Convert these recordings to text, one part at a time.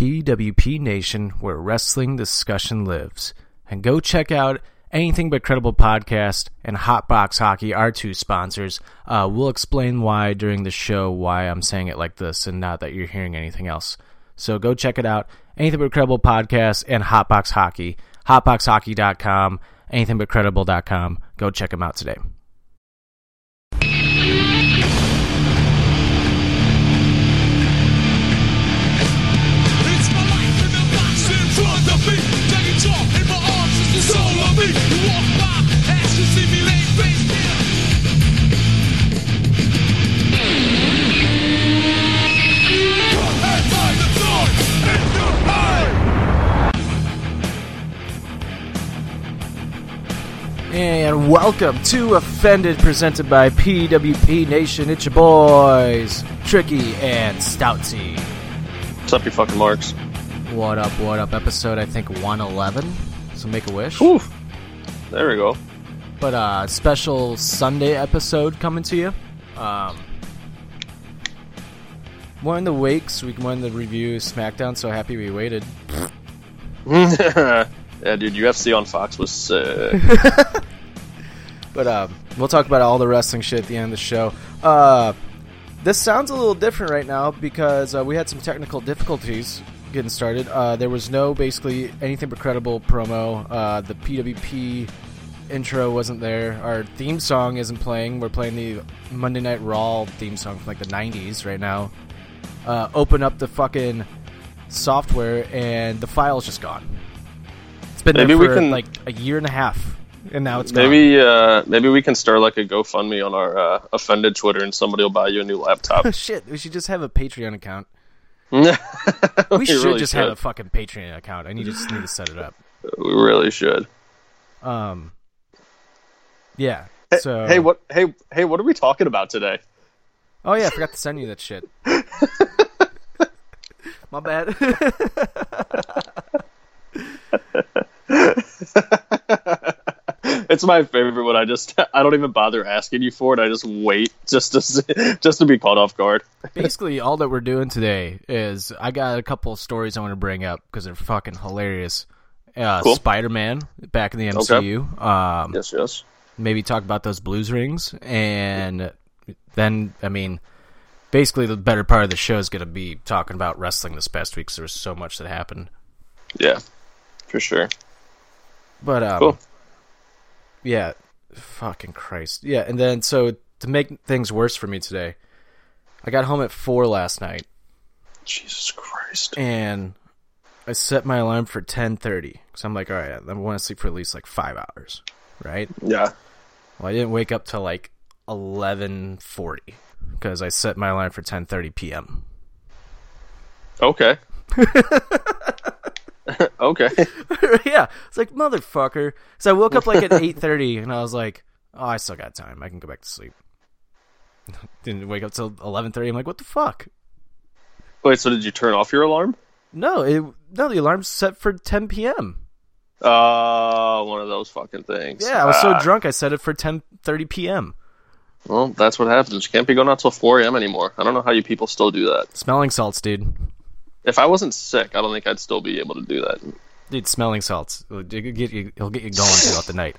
PWP Nation, where wrestling discussion lives. And go check out Anything But Credible Podcast and Hotbox Hockey, our two sponsors. Uh, we'll explain why during the show why I'm saying it like this and not that you're hearing anything else. So go check it out. Anything But Credible Podcast and Hotbox Hockey. Hotboxhockey.com, anythingbutcredible.com. Go check them out today. And welcome to Offended, presented by PWP Nation. It's your boys, Tricky and Stoutsy. What's up, you fucking marks? What up, what up? Episode, I think, 111. So make a wish. Whew. There we go. But uh, special Sunday episode coming to you. Um, more in the wakes. We won the review SmackDown, so happy we waited. yeah, dude, UFC on Fox was sick. But um, we'll talk about all the wrestling shit at the end of the show. Uh, this sounds a little different right now because uh, we had some technical difficulties getting started. Uh, there was no basically anything but credible promo. Uh, the PWP intro wasn't there. Our theme song isn't playing. We're playing the Monday Night Raw theme song from like the '90s right now. Uh, open up the fucking software and the file's just gone. It's been Maybe there we can- like a year and a half, and now it's gone. maybe, uh, maybe we can start like a GoFundMe on our uh, offended Twitter, and somebody will buy you a new laptop. Shit, we should just have a Patreon account. we We should really just have a fucking Patreon account. I need to just need to set it up. We really should. Um, yeah. Hey, So hey, what? Hey, hey, what are we talking about today? Oh yeah, I forgot to send you that shit. My bad. It's my favorite when I just I don't even bother asking you for it. I just wait just to just to be caught off guard. Basically, all that we're doing today is I got a couple of stories I want to bring up because they're fucking hilarious. Uh, Cool. Spider-Man back in the MCU. Um, Yes, yes. maybe talk about those blues rings and then i mean basically the better part of the show is going to be talking about wrestling this past week 'cause there was so much that happened Yeah, for sure. But um Cool. yeah fucking christ yeah and then so to make things worse for me today i got home at four last night Jesus Christ. and i set my alarm for 10.30 because i'm like all right i want to sleep for at least like five hours right Yeah. Well, I didn't wake up till like eleven forty because I set my alarm for ten thirty p.m. Okay. okay. yeah, it's like motherfucker. So I woke up like at eight thirty, and I was like, "Oh, I still got time. I can go back to sleep." Didn't wake up till eleven thirty. I'm like, "What the fuck?" Wait, so did you turn off your alarm? No, it no. The alarm's set for ten p.m. Uh, one of those fucking things. Yeah, I was so Ah, drunk. I set it for ten thirty p.m. Well, that's what happens. You can't be going out till 4 a.m. anymore. I don't know how you people still do that. Smelling salts, dude. If I wasn't sick, I don't think I'd still be able to do that. Dude, smelling salts. It'll get you, it'll get you going throughout the night.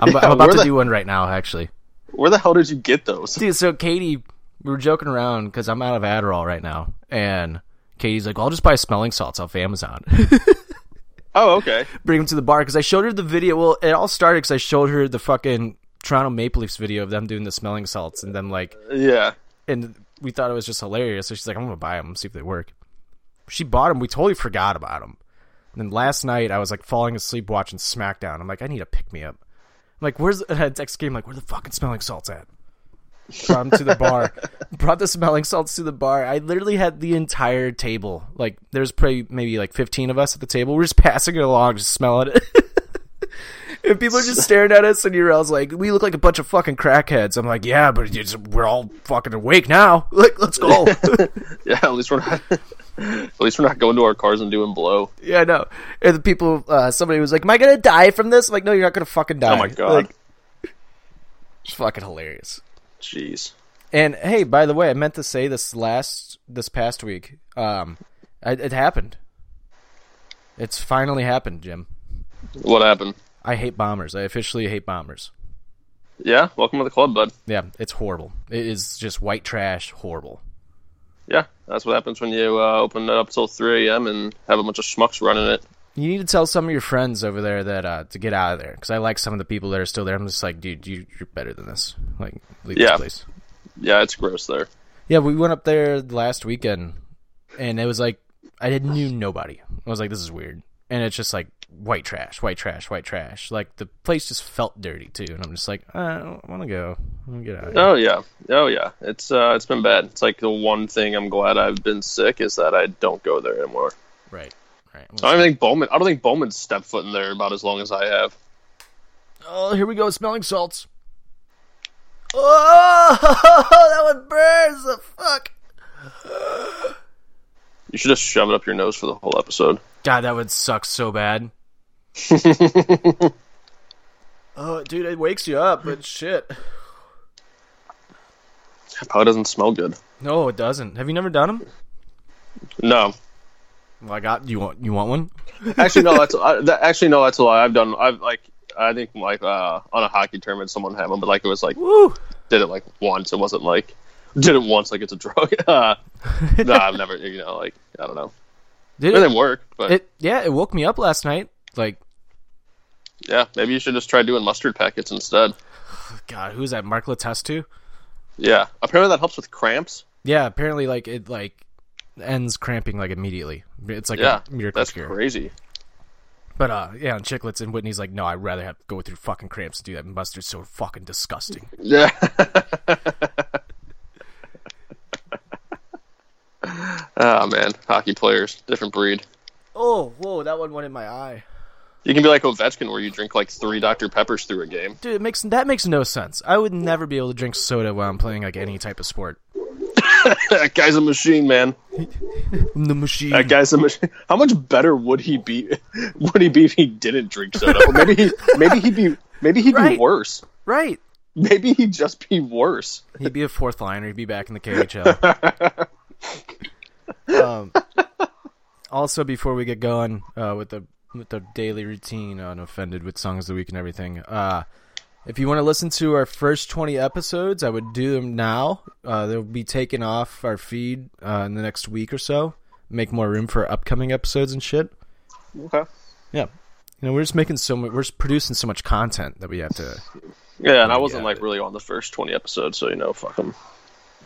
I'm, Yeah, I'm about to the- do one right now, actually. Where the hell did you get those? Dude, so Katie, we were joking around because I'm out of Adderall right now, and Katie's like, well, "I'll just buy smelling salts off Amazon, Oh, okay. bring them to the bar." Because I showed her the video. Well, it all started because I showed her the fucking Toronto Maple Leafs video of them doing the smelling salts, and them like, Yeah. and we thought it was just hilarious. So she's like, "I'm gonna buy them, see if they work." She bought them. We totally forgot about them. And then last night, I was like falling asleep watching SmackDown. I'm like, I need a pick me up. I'm like, where's the I text game? Like, where the fucking smelling salts at? Brought them to the bar. Brought the smelling salts to the bar. I literally had the entire table. Like, there's probably maybe like 15 of us at the table. We're just passing it along, just smelling it. and people are just staring at us, and you're all like, we look like a bunch of fucking crackheads. I'm like, yeah, but we're all fucking awake now. Like, let's go. Yeah, at least we're not. at least we're not going to our cars and doing blow. Yeah, I know. And the people, uh, somebody was like, "Am I gonna die from this?" I'm like, no, you're not gonna fucking die. Oh my god. Like, it's fucking hilarious. Jeez. And hey, by the way, I meant to say this last, this past week. Um, it, it happened. It's finally happened, Jim. What happened? I hate bombers. I officially hate bombers. Yeah, welcome to the club, bud. Yeah, it's horrible. It is just white trash, horrible. Yeah, that's what happens when you uh, open it up till 3 a.m. and have a bunch of schmucks running it. You need to tell some of your friends over there that uh, to get out of there because I like some of the people that are still there. I'm just like, dude, you, you're better than this. Like, leave Yeah. this place. Yeah, it's gross there. Yeah, we went up there last weekend, and it was like I didn't knew nobody. I was like, this is weird, and it's just like white trash, white trash, white trash. Like the place just felt dirty too, and I'm just like, I don't want to go. I wanna get out. Of here. Oh yeah, oh yeah. It's uh, it's been bad. It's like the one thing I'm glad I've been sick is that I don't go there anymore. Right, right. I don't think Bowman. I don't think Bowman's stepped foot in there about as long as I have. Oh, here we go, smelling salts. Oh, that one burns. The fuck. You should just shove it up your nose for the whole episode. God, that would suck so bad. oh, dude, it wakes you up, but shit. It Probably doesn't smell good. No, it doesn't. Have you never done them? No, Well, I got. You want? You want one? actually no. That's I, that, actually no. That's a lie. I've done. I've like. I think like uh, on a hockey tournament, someone had one, but like it was like Woo! did it like once. It wasn't like did it once like it's a drug. Uh, no, I've never. You know, like I don't know. Did It didn't work, but It yeah, it woke me up last night. Like, yeah, maybe you should just try doing mustard packets instead. God, who's that? Mark Letestu? Yeah, apparently that helps with cramps. Yeah, apparently, like it like ends cramping like immediately. It's like Yeah, a miracle that's cure. crazy. But uh, yeah, and Chiclets and Whitney's like, no, I'd rather have go through fucking cramps and do that. Mustard's so fucking disgusting. Yeah. oh man, hockey players, different breed. Oh, whoa, that one went in my eye. You can be like Ovechkin, where you drink like three Dr Peppers through a game. Dude, it makes that makes no sense. I would never be able to drink soda while I'm playing like any type of sport. that guy's a machine, man. The machine. That guy's a machine. How much better would he be? Would he be if he didn't drink soda? Or maybe he, maybe he'd be, maybe he'd Right. be worse. right. Maybe he'd just be worse. He'd be a fourth liner. He'd be back in the KHL. Um, also, before we get going uh, with the with the daily routine on offended with songs of the week and everything, uh, if you want to listen to our first twenty episodes, I would do them now. Uh, they'll be taken off our feed uh, in the next week or so. Make more room for upcoming episodes and shit. Okay. Yeah. You know, we're just making so much, we're just producing so much content that we have to Yeah, and I wasn't Yeah. like really on the first twenty episodes, so you know, fuck them.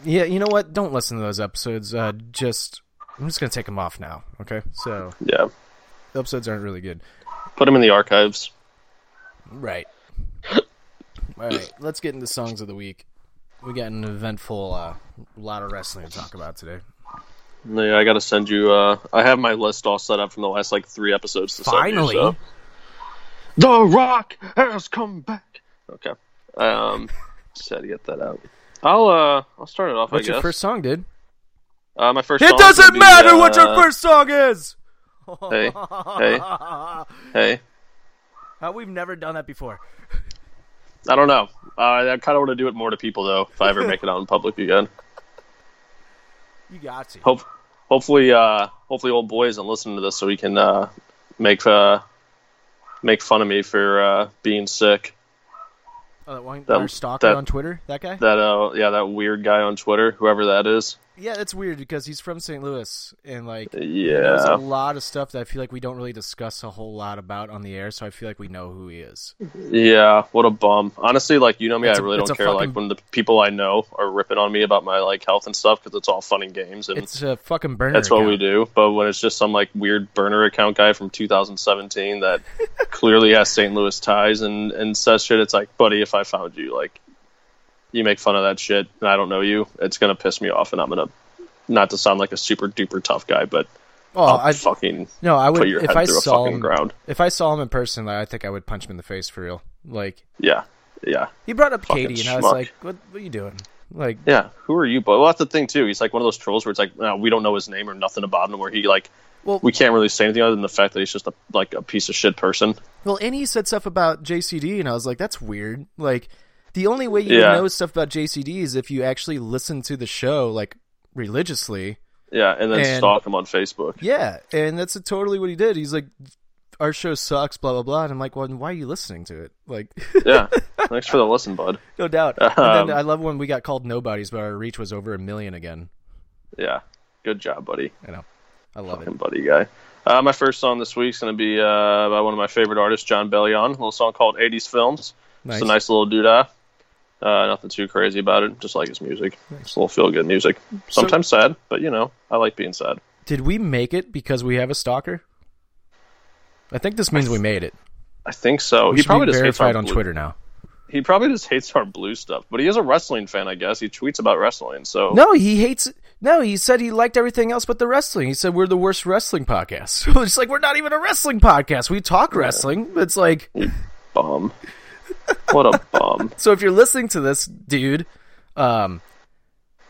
Yeah, you know what? Don't listen to those episodes. Uh, just I'm just gonna take them off now. Okay, so Yeah, the episodes aren't really good. put them in the archives. Right. All right, let's get into songs of the week. We got an eventful uh, lot of wrestling to talk about today. Yeah, I gotta send you. Uh, I have my list all set up from the last like three episodes. To Finally, send you, so. The Rock has come back. Okay. Um, just had to get that out. I'll uh, I'll start it off. what's your guess. first song, dude? Uh, my first. It song's doesn't be, matter what your uh, first song is. Hey, hey, hey. Uh, we've never done that before. I don't know. Uh, I kind of want to do it more to people though. If I ever make it out in public again, You got to. hope hopefully uh, hopefully old boy isn't listening to this, so he can uh, make uh, make fun of me for uh, being sick. Oh, that one, that- stalker that- on Twitter, that guy. That uh, yeah, that weird guy on Twitter, whoever that is. Yeah, it's weird because he's from St. Louis and like yeah, There's a lot of stuff that I feel like we don't really discuss a whole lot about on the air, so I feel like we know who he is. yeah. What a bum. Honestly, like you know me, It's I a- really it's don't care. fucking- Like when the people I know are ripping on me about my like health and stuff because it's all fun and games, and It's a fucking burner. that's what we do. But when it's just some like weird burner account guy from 2017 that clearly has St. Louis ties and and says shit, it's like, buddy, if I found you, like, you make fun of that shit, and I don't know you, it's gonna piss me off, and I'm gonna. Not to sound like a super duper tough guy, but Oh, I'll I fucking no, I would put your if head I through a saw fucking him. ground. If I saw him in person, like, I think I would punch him in the face for real. Like Yeah, yeah. he brought up Fucking Katie, and I was like, "What? What are you doing?" Like, Yeah, who are you? But well, that's the thing too. He's like one of those trolls where it's like, no, we don't know his name or nothing about him. Where he like, Well- we can't really say anything other than the fact that he's just a like a piece of shit person. well, and he said stuff about JCD, and I was like, "That's weird." Like, the only way you Yeah. know stuff about JCD is if you actually listen to the show like religiously. Yeah, and then And- stalk him on Facebook. Yeah, and that's totally what he did. He's like, our show sucks, blah blah blah. And I'm like, well, why are you listening to it? Like, Yeah, thanks for the listen, bud. no doubt. And Um, then I love when we got called nobodies, but our reach was over a million again. Yeah, good job, buddy. I know, I love it. Buddy guy. Uh, my first song this week's gonna be uh, by one of my favorite artists, Jon Bellion. A little song called "80s Films." Nice. It's a nice little doodah. Uh, nothing too crazy about it. Just like his music. It's a little feel good music. Sometimes sad, but you know, I like being sad. Did we make it because we have a stalker? I think this means we made it. I think so. We he probably just hates our on blue- Twitter now. He probably just hates our blue stuff, but he is a wrestling fan, I guess. He tweets about wrestling, so No, he hates. No, he said he liked everything else but the wrestling. He said we're the worst wrestling podcast. it's like we're not even a wrestling podcast. We talk wrestling. It's like bum. What a bum. so. If you're listening to this, dude, um,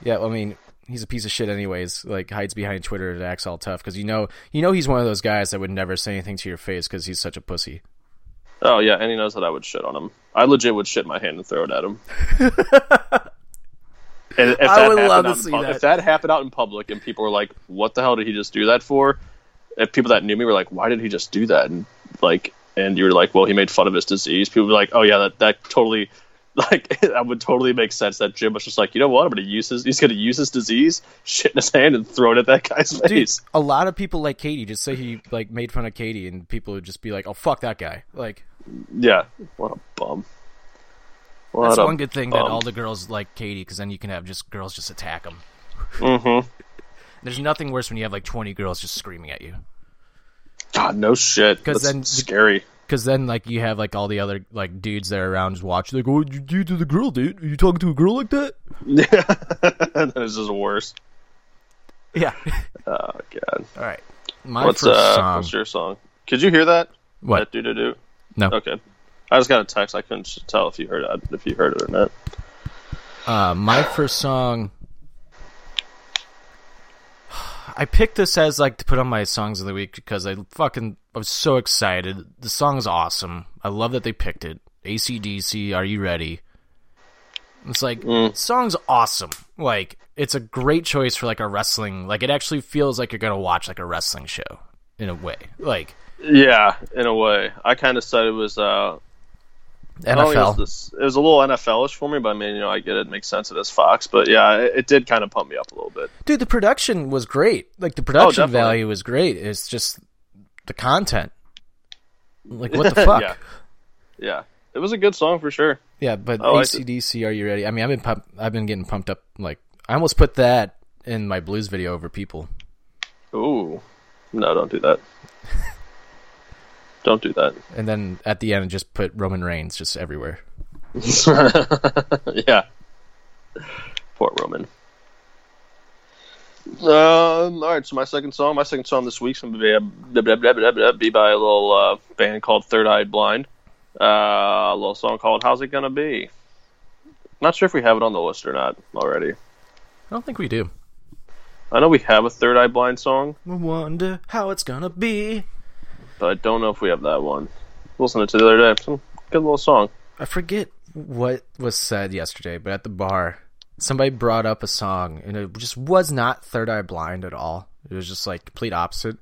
yeah, I mean, he's a piece of shit. Anyways, like hides behind Twitter and acts all tough because you know, you know, he's one of those guys that would never say anything to your face because he's such a pussy. Oh yeah, and he knows that I would shit on him. I legit would shit my hand and throw it at him. and if I would love to see pub- that. If that happened out in public and people were like, "What the hell did he just do that for?" If people that knew me were like, "Why did he just do that?" and like, and you were like, "Well, he made fun of his disease." People were like, "Oh yeah, that that totally." Like that would totally make sense. That Jim was just like, you know what? I'm gonna use his. He's gonna use his disease, shit in his hand, and throw it at that guy's Dude, face. a lot of people like Katie. Just say he like made fun of Katie, and people would just be like, "Oh fuck that guy!" Like Yeah, what a bum. What that's one good thing that all the girls like Katie, because then you can have just girls just attack him. Mm-hmm. There's nothing worse when you have like 20 girls just screaming at you. God, no shit. 'Cause That's then scary. Because then, like, you have like all the other like dudes that are around just watching. Like, what did you do to the girl, dude? Are you talking to a girl like that? Yeah, and then it's just worse. Yeah. Oh god. all right. My What's first uh? song. What's your song? Could you hear that? What? Do do do. No. Okay. I just got a text. I couldn't tell if you heard it. If you heard it or not. Uh, my first song. I picked this as like to put on my songs of the week because I fucking I was so excited. The song's awesome. I love that they picked it. ACDC, Are You Ready? It's like song's awesome. Like it's a great choice for like a wrestling. Like it actually feels like you're gonna watch like a wrestling show in a way. Like Yeah, in a way. I kind of said it was uh. NFL. was this, it was a little NFL-ish for me, but I mean, you know, I get it. it makes sense. It is Fox, but yeah, it, it did kind of pump me up a little bit. Dude, the production was great. Like the production definitely. value was great. It's just the content. Like what the fuck? Yeah. Yeah, it was a good song for sure. Yeah, but I. ACDC, are you ready? I mean, I've been pump- I've been getting pumped up. Like I almost put that in my blues video over people. Ooh, no, don't do that. don't do that. And then at the end, just put Roman Reigns just everywhere. yeah. Poor Roman. Um, all right, so my second song, my second song this week's gonna be, blah, blah, blah, blah, be by a little uh, band called Third Eye Blind. Uh, a little song called "How's It Gonna Be." Not sure if we have it on the list or not already. I don't think we do. I know we have a Third Eye Blind song, I wonder how it's gonna be. But I don't know if we have that one. Listened to it the other day. Some good little song. I forget what was said yesterday, but at the bar, somebody brought up a song, and it just was not Third Eye Blind at all. It was just like complete opposite.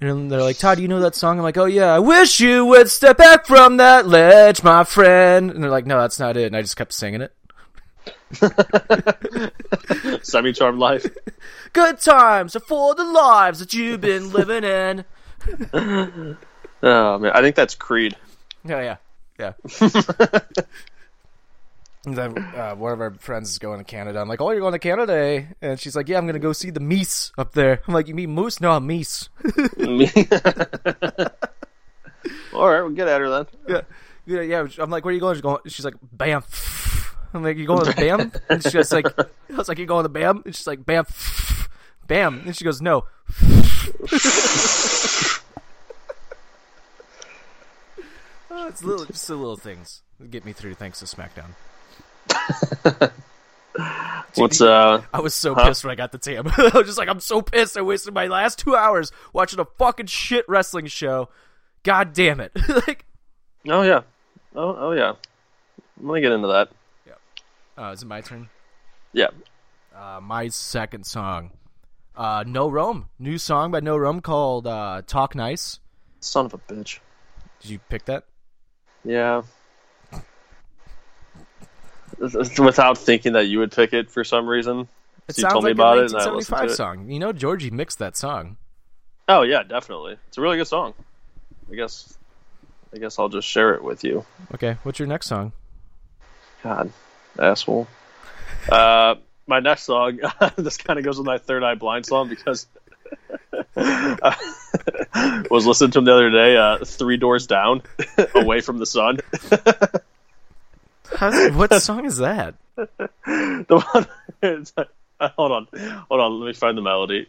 And they're like, Todd, do you know that song? I'm like, oh yeah, I wish you would step back from that ledge, my friend. And they're like, no, that's not it. And I just kept singing it. Semi Charmed Life. Good times are for the lives that you've been living in. Oh man, I think that's Creed. Yeah, yeah, yeah. And then uh, one of our friends is going to Canada. I'm like, "Oh, you're going to Canada?" eh?" And she's like, "Yeah, I'm going to go see the meese up there." I'm like, "You mean moose? No, meese." All right, we'll get at her then. yeah, yeah, yeah. I'm like, "Where are you going?" She's going. She's like, "Bam." I'm like, "You going to Bam?" And she's like, "I was like, you going to Bam?" And she's like, "Bam, Bam." And she goes, "No." oh, it's little, just the little things that get me through. Thanks to SmackDown. What's uh? I was so pissed when I got the TAM. I was just like, I'm so pissed. I wasted my last two hours watching a fucking shit wrestling show. God damn it! like, Oh yeah. Oh oh yeah. I'm gonna get into that. uh, is it my turn? Yeah. Uh, my second song. Uh, no Rome, new song by No Rome called uh, "Talk Nice." Son of a bitch. Did you pick that? Yeah. Without thinking that you would pick it for some reason. It So you told me like about a it and I listened to it. song. You know, Georgie mixed that song. Oh yeah, definitely. It's a really good song. I guess. I guess I'll just share it with you. Okay, what's your next song? God, asshole. Uh, my next song. this kind of goes with my Third Eye Blind song because I was listening to him the other day. Uh, Three Doors Down, Away from the Sun. What song is that? The one. It's like, uh, hold on, hold on. Let me find the melody.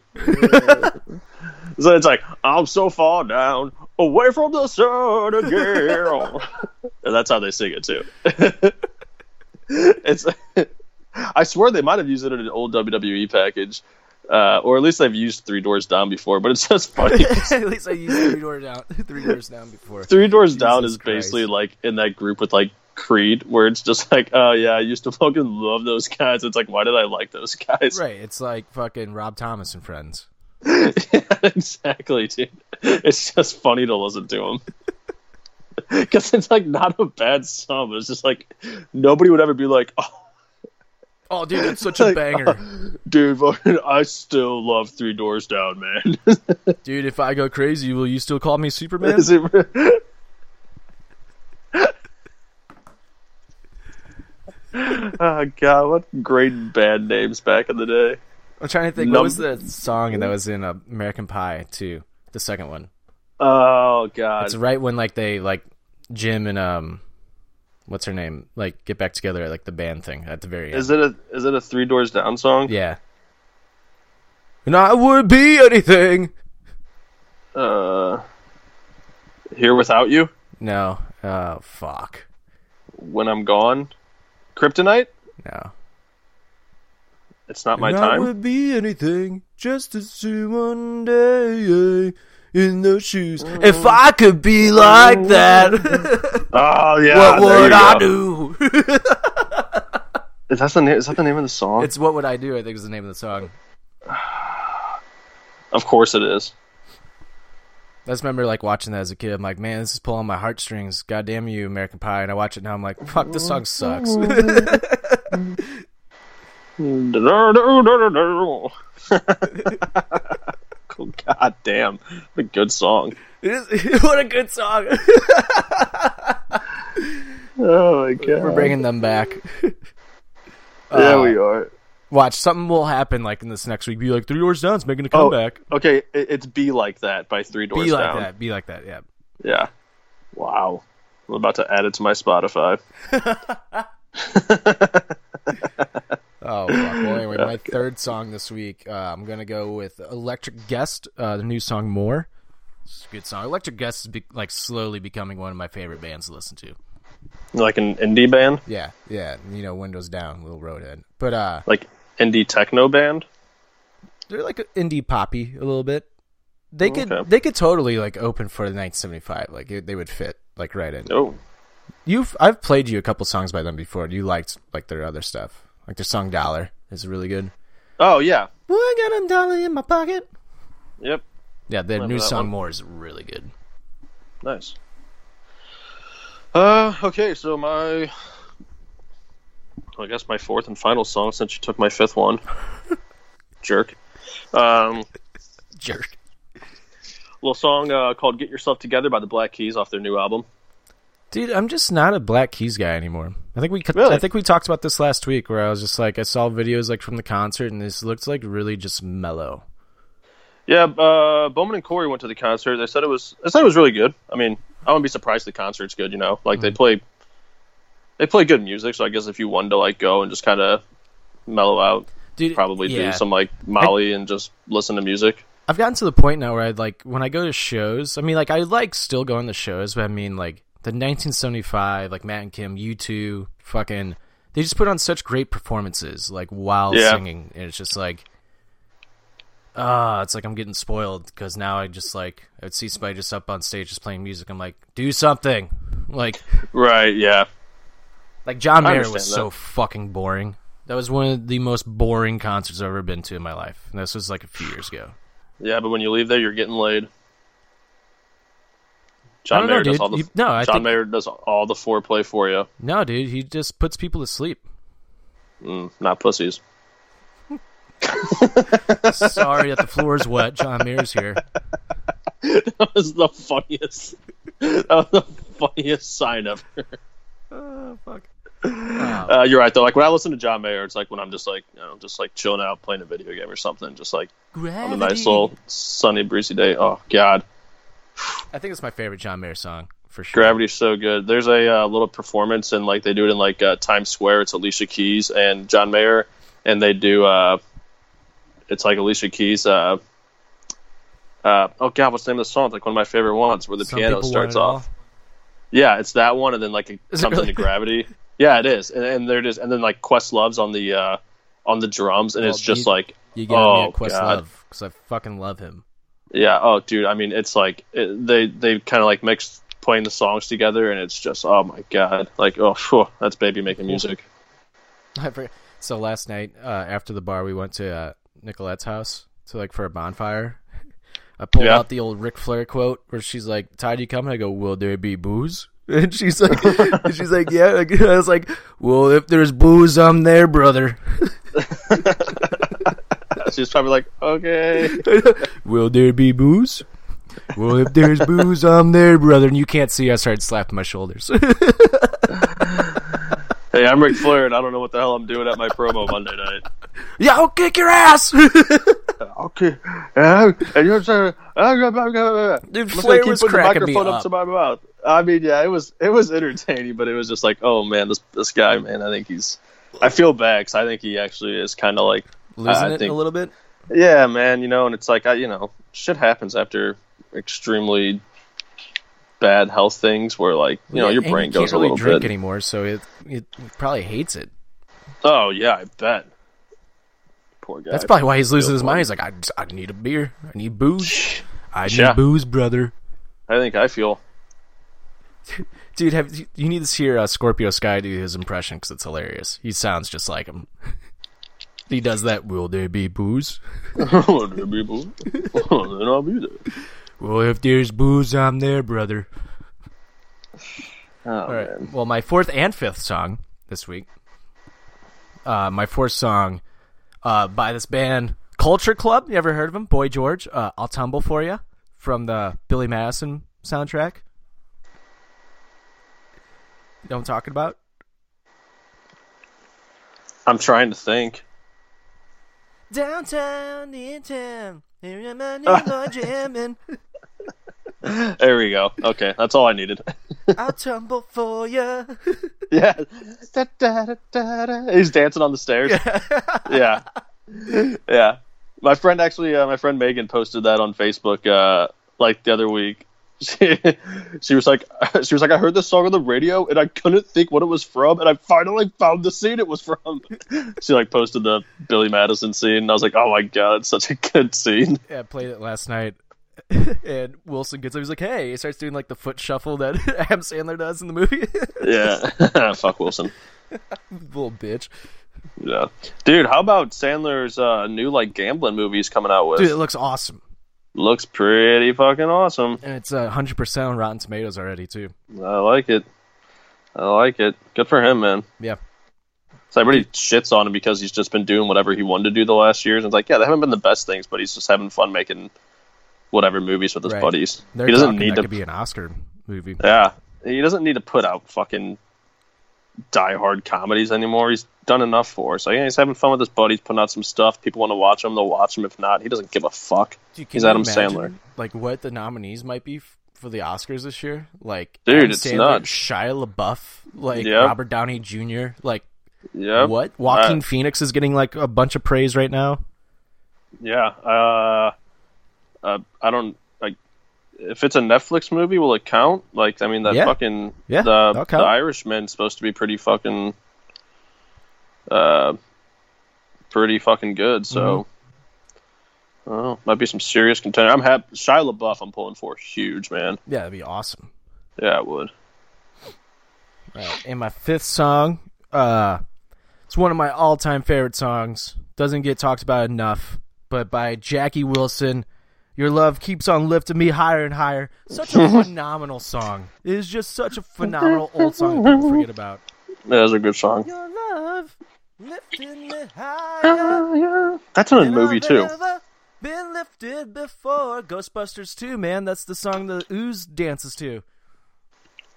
so it's like I'm so far down, away from the sun again. and that's how they sing it too. it's. I swear they might have used it in an old WWE package, uh, or at least they've used Three Doors Down before. But it's just funny. At least I used three doors down, three doors down before. Three Doors Down Jesus is basically like in that group with like Creed, where it's just like, oh yeah, I used to fucking love those guys. It's like, why did I like those guys? Right, it's like fucking Rob Thomas and friends. yeah, exactly, dude. It's just funny to listen to them. Because it's like not a bad song. It's just like nobody would ever be like, oh, Oh, dude, it's such a banger, dude, I still love Three Doors Down, man. dude. If I go crazy, will you still call me Superman? Is it- oh god, what great band names back in the day. I'm trying to think. Num- What was the song that was in uh, American Pie too? The second one. Oh god. It's right when like they like Jim and um, what's her name? Like get back together like the band thing at the very end. Is it a is it a Three Doors Down song? Yeah. And I would be anything. Uh, Here Without You, No. Oh fuck. When I'm Gone, Kryptonite. No. It's not my And I time. would be anything just to see one day in those shoes. If mm. I could be like mm. that, Oh yeah, what would I go. do? Is that the name? Is that the name of the song? it's what would I do? I think is the name of the song. of course it is. I just remember like watching that as a kid. I'm like, man, this is pulling my heartstrings. God damn you, American Pie. And I watch it now. I'm like, fuck, this song sucks. God damn, a good song. It is- what a good song. Oh my god, We're bringing them back. Yeah, Uh, we are. Watch something will happen like in this next week. Be like three doors down's making a Oh, comeback. Okay, it's "Be Like That" by Three Doors Be like that. Be like that. Yeah. Yeah. Wow. I'm about to add it to my Spotify. Oh, fuck. Well, anyway, my third song this week, uh, I'm going to go with Electric Guest, uh, the new song More. It's a good song. Electric Guest is be- like slowly becoming one of my favorite bands to listen to. Like an indie band, Yeah, yeah. You know, Windows Down, Little Roadhead. But uh, like indie techno band. they're like indie poppy a little bit. They could Okay. they could totally like open for the 1975. Like it, they would fit like right in. Oh, You've I've played you a couple songs by them before. You liked like their other stuff. Like their song Dollar is really good. oh yeah. Well, I got a dollar in my pocket. Yep. Yeah, the Remember new song one? More is really good. Nice. Uh, okay, so my, I guess my fourth and final song since you took my fifth one, jerk. Um, Jerk. little song uh, called "Get Yourself Together" by the Black Keys off their new album. Dude, I'm just not a Black Keys guy anymore. I think we Really? I think we talked about this last week where I was just like I saw videos like from the concert and this looked like really just mellow. Yeah, uh, Bowman and Corey went to the concert. They said it was. They said it was really good. I mean, I wouldn't be surprised if the concert's good. You know, like they play, they play good music. So I guess if you wanted to like go and just kind of mellow out, Dude, probably yeah. do some like Molly and just listen to music. I've gotten to the point now where I like when I go to shows. I mean, like I like still going to shows, but I mean, like the 1975, like Matt and Kim, U2, fucking, they just put on such great performances, like while Yeah. singing, and it's just like, ah, it's like I'm getting spoiled because now I just like I would see somebody just up on stage just playing music. I'm like, do something, like Right? Yeah. like John Mayer was that. so fucking boring. That was one of the most boring concerts I've ever been to in my life. And this was like a few years ago. Yeah, but when you leave there, you're getting laid. John don't know, Mayer does dude. all the He- no, I John think- Mayer does all the foreplay for you. No, dude, he just puts people to sleep. Mm, not pussies. Sorry that the floor is wet. John Mayer's here. that was the funniest. That was the funniest sign ever. Oh, fuck. Uh, you're right though. Like when I listen to John Mayer, it's like when I'm just like, you know, just like chilling out, playing a video game or something, just like on a nice little sunny, breezy day. Oh God, I think it's my favorite John Mayer song for sure. Gravity's so good. There's a uh, little performance and like they do it in like uh, Times Square. It's Alicia Keys and John Mayer, and they do. uh It's like Alicia Keys. uh uh, oh God, what's the name of the song? It's like one of my favorite ones where the Some piano starts off. Yeah, it's that one, and then like it comes really? into gravity. Yeah, it is, and, and there it is, and then like Questlove's on the uh on the drums, and it's just you- like You got me Oh, at Questlove God. because I fucking love him. Yeah, oh dude, I mean it's like it, they they kind of like mix playing the songs together, and it's just oh my god, like oh phew, that's baby making music. I forget. So last night, uh, after the bar, we went to uh, Nicolette's house to like for a bonfire. I pulled Yeah. out the old Ric Flair quote where she's like, "Ty, do you coming?" I go, "Will there be booze?" And she's like, and "She's like, yeah." I was like, "Well, if there's booze, I'm there, brother." She's probably like okay, Will there be booze? Well, if there's booze, I'm there, brother. And you can't see. I started slapping my shoulders. hey, I'm Ric Flair, and I don't know what the hell I'm doing at my promo Monday night. yeah, I'll kick your ass. Okay, and you're saying, ah, Dude, Must Flair I keep was cracking me microphone up. up to my mouth. I mean, yeah, it was it was entertaining, but it was just like, oh man, this this guy, man, I think he's. I feel bad because I think he actually is kind of like, Losing I it think- a little bit. yeah, man, you know, and it's like, I, you know, shit happens after extremely bad health things where like, you know, your brain he goes a really little drink bit. anymore, so it, it probably hates it. Oh yeah, I bet. Poor guy. That's probably why he's losing his mind. He's like, I, I need a beer. I need booze. I need Yeah. booze, brother. I think I feel. Dude, have you, you need to hear uh, Scorpio Sky do his impression because it's hilarious. He sounds just like him. he does that. Will there be booze? Oh, there be boo. Oh, then I'll be there. Well, if there's booze, I'm there, brother. Oh, All right. man. Well, my fourth and fifth song this week. Uh, my fourth song uh, by this band, Culture Club. You ever heard of them? Boy George. Uh, I'll tumble for you from the Billy Madison soundtrack. You know what I'm talking about? I'm trying to think. Downtown, in town, I, new jamming. There we go. Okay, that's all I needed. I'll tumble for you. yeah. Da, da, da, da, da. He's dancing on the stairs. yeah. Yeah. My friend actually, uh, my friend Megan posted that on Facebook uh, like the other week. She, she was like, she was like, I heard this song on the radio and I couldn't think what it was from, and I finally found the scene it was from. she like posted the Billy Madison scene, and I was like, oh my god, it's such a good scene. Yeah, I played it last night. and Wilson gets up. He's like, "Hey!" He starts doing like the foot shuffle that Adam Sandler does in the movie. Yeah, fuck Wilson. Little bitch. Yeah, dude, how about Sandler's uh, new like gambling movies coming out with? Dude, it looks awesome, Looks pretty fucking awesome. and it's uh, hundred percent on Rotten Tomatoes already too. I like it. I like it. Good for him, man. Yeah, So everybody shits on him because he's just been doing whatever he wanted to do the last years. And it's like, yeah, they haven't been the best things, but he's just having fun making whatever movies with his Right. buddies. they're he doesn't need to. be an Oscar movie. Yeah, he doesn't need to put out fucking die-hard comedies anymore. He's done enough for us. So yeah, he's having fun with his buddies, putting out some stuff. People want to watch him, they'll watch him. If not, he doesn't give a fuck. Dude, He's Adam imagine, Sandler. Like what the nominees might be f- for the Oscars this year? Like Dude, Adam it's Sandler, nuts. Shia LaBeouf, like Yep. Robert Downey Jr. Like Yep. what? Joaquin Uh, Phoenix is getting like a bunch of praise right now. Yeah. Uh, uh, I don't if it's a Netflix movie. Will it count? Like, I mean, that Yeah. fucking Yeah, the the. Irishman's supposed to be pretty fucking, uh, pretty fucking good. So, Mm-hmm. oh, might be some serious contender. I'm happy. Shia LaBeouf, I'm pulling for huge man. Yeah, that'd be awesome. Yeah, I would. Right. And my fifth song, uh, It's one of my all-time favorite songs. Doesn't get talked about enough, but by Jackie Wilson. Your love keeps on lifting me higher and higher. Such a phenomenal song. It is just such a phenomenal old song people forget about. That is a good song. Your love lifting me higher. That's in a movie too. Been lifted before. Ghostbusters 2, man. That's the song the ooze dances to.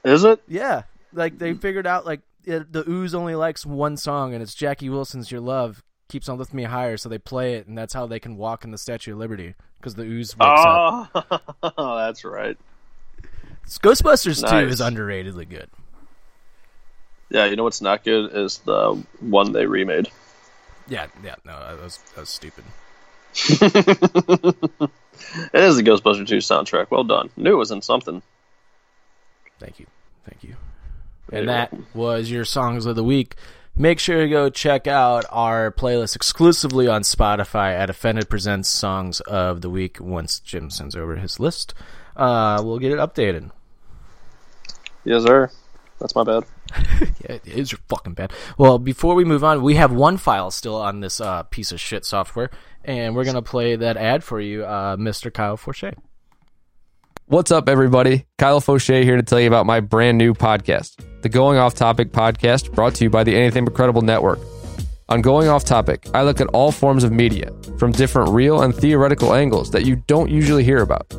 Is it? Yeah, like they mm. figured out like it, the ooze only likes one song, and it's Jackie Wilson's "Your Love Keeps on Lifting Me Higher," so they play it, and that's how they can walk in the Statue of Liberty because the ooze wakes up. Oh, that's right. Ghostbusters Two is underratedly good. Yeah, you know what's not good is the one they remade. Yeah, yeah, no, that was that was stupid. It is the Ghostbusters 2 soundtrack. Well done. Knew it was in something. Thank you, thank you. You're And that welcome. was your songs of the week. Make sure to go check out our playlist exclusively on Spotify at Offended Presents Songs of the Week. Once Jim sends over his list, uh, we'll get it updated. Yes, sir. That's my bad. Yeah, it is your fucking bad. Well, before we move on, we have one file still on this uh, piece of shit software, and we're gonna play that ad for you, uh, Mr. Kyle Fauché. What's up, everybody? Kyle Fauché here to tell you about my brand new podcast, the Going Off Topic podcast, brought to you by the Anything But Credible Network. On Going Off Topic, I look at all forms of media from different real and theoretical angles that you don't usually hear about.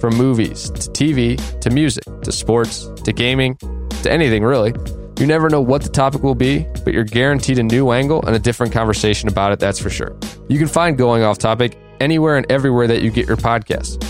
From movies to TV to music to sports to gaming to anything really. You never know what the topic will be, but you're guaranteed a new angle and a different conversation about it, that's for sure. You can find Going Off Topic anywhere and everywhere that you get your podcasts.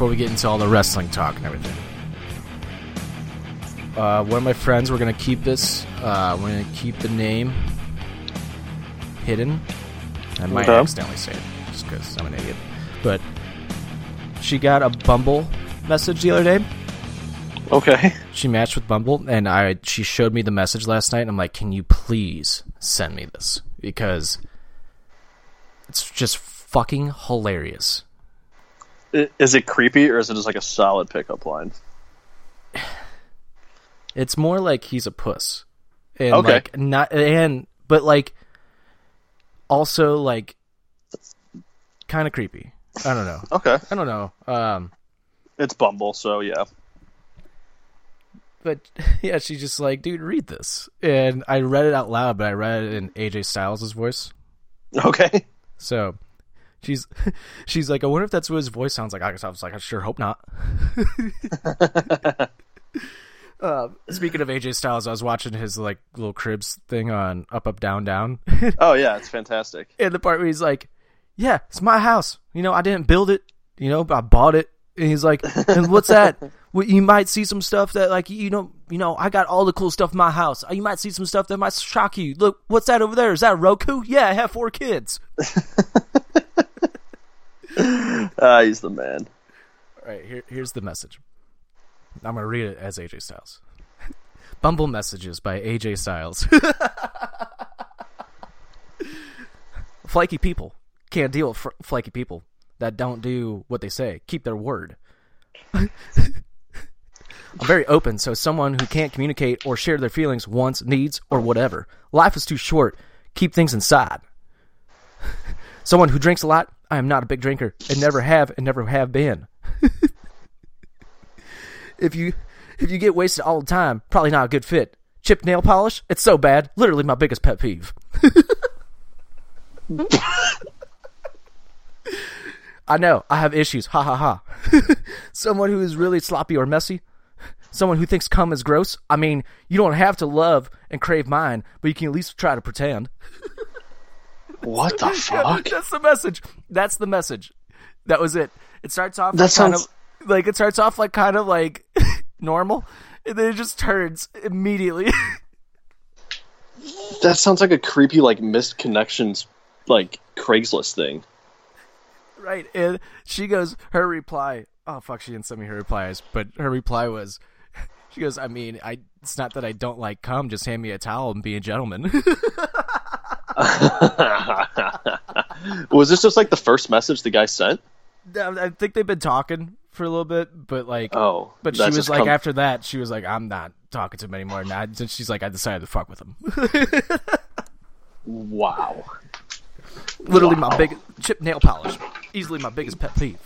before we get into all the wrestling talk and everything, uh, one of my friends, we're gonna keep this. Uh, we're gonna keep the name hidden. I might Okay. accidentally say it just because I'm an idiot. But she got a Bumble message the other day. Okay. She matched with Bumble, and I she showed me the message last night. And I'm like, can you please send me this because it's just fucking hilarious. Is it creepy or is it just like a solid pickup line? It's more like he's a puss, and Okay. like not and but like also like kind of creepy. I don't know. Okay. I don't know. Um, It's Bumble, so yeah. but yeah, she's just like, dude, read this, and I read it out loud, but I read it in AJ Styles' voice. Okay. So she's she's like, I wonder if that's what his voice sounds like. I was like, I sure hope not. uh, speaking of AJ Styles, I was watching his like little cribs thing on Up Up Down Down, Oh yeah, it's fantastic. and the part where he's like, "Yeah, it's my house. You know, I didn't build it. You know, but I bought it." And he's like, "And what's that? well, you might see some stuff that like you know, you know, I got all the cool stuff in my house. You might see some stuff that might shock you. Look, what's that over there? Is that Roku? Yeah, I have four kids." Ah, he's the man. All right, here, here's the message. I'm gonna read it as AJ Styles. Bumble messages by AJ Styles. flaky people can't deal with fr- flaky people that don't do what they say, keep their word. I'm very open, so someone who can't communicate or share their feelings, wants, needs, or whatever. Life is too short. Keep things inside. Someone who drinks a lot. I am not a big drinker and never have and never have been. if you if you get wasted all the time, probably not a good fit. Chipped nail polish? It's so bad. Literally my biggest pet peeve. I know, I have issues. Ha ha ha. Someone who is really sloppy or messy. Someone who thinks cum is gross. I mean, you don't have to love and crave mine, but you can at least try to pretend. What the fuck? That's the message. That's the message. That was it. It starts off That like kind sounds- of like it starts off like kind of like normal, and then it just turns immediately. That sounds like a creepy like missed connections like Craigslist thing. Right, and she goes, her reply. Oh fuck, she didn't send me her replies, but her reply was, she goes, I mean, I. It's not that I don't like cum. Just hand me a towel and be a gentleman. Was this just like the first message the guy sent? I think they've been talking for a little bit, but like, Oh, but she was like, come- after that, she was like, I'm not talking to him anymore. And I, she's like, I decided to fuck with him. wow. Literally, Wow. my big chip nail polish, easily my biggest pet peeve.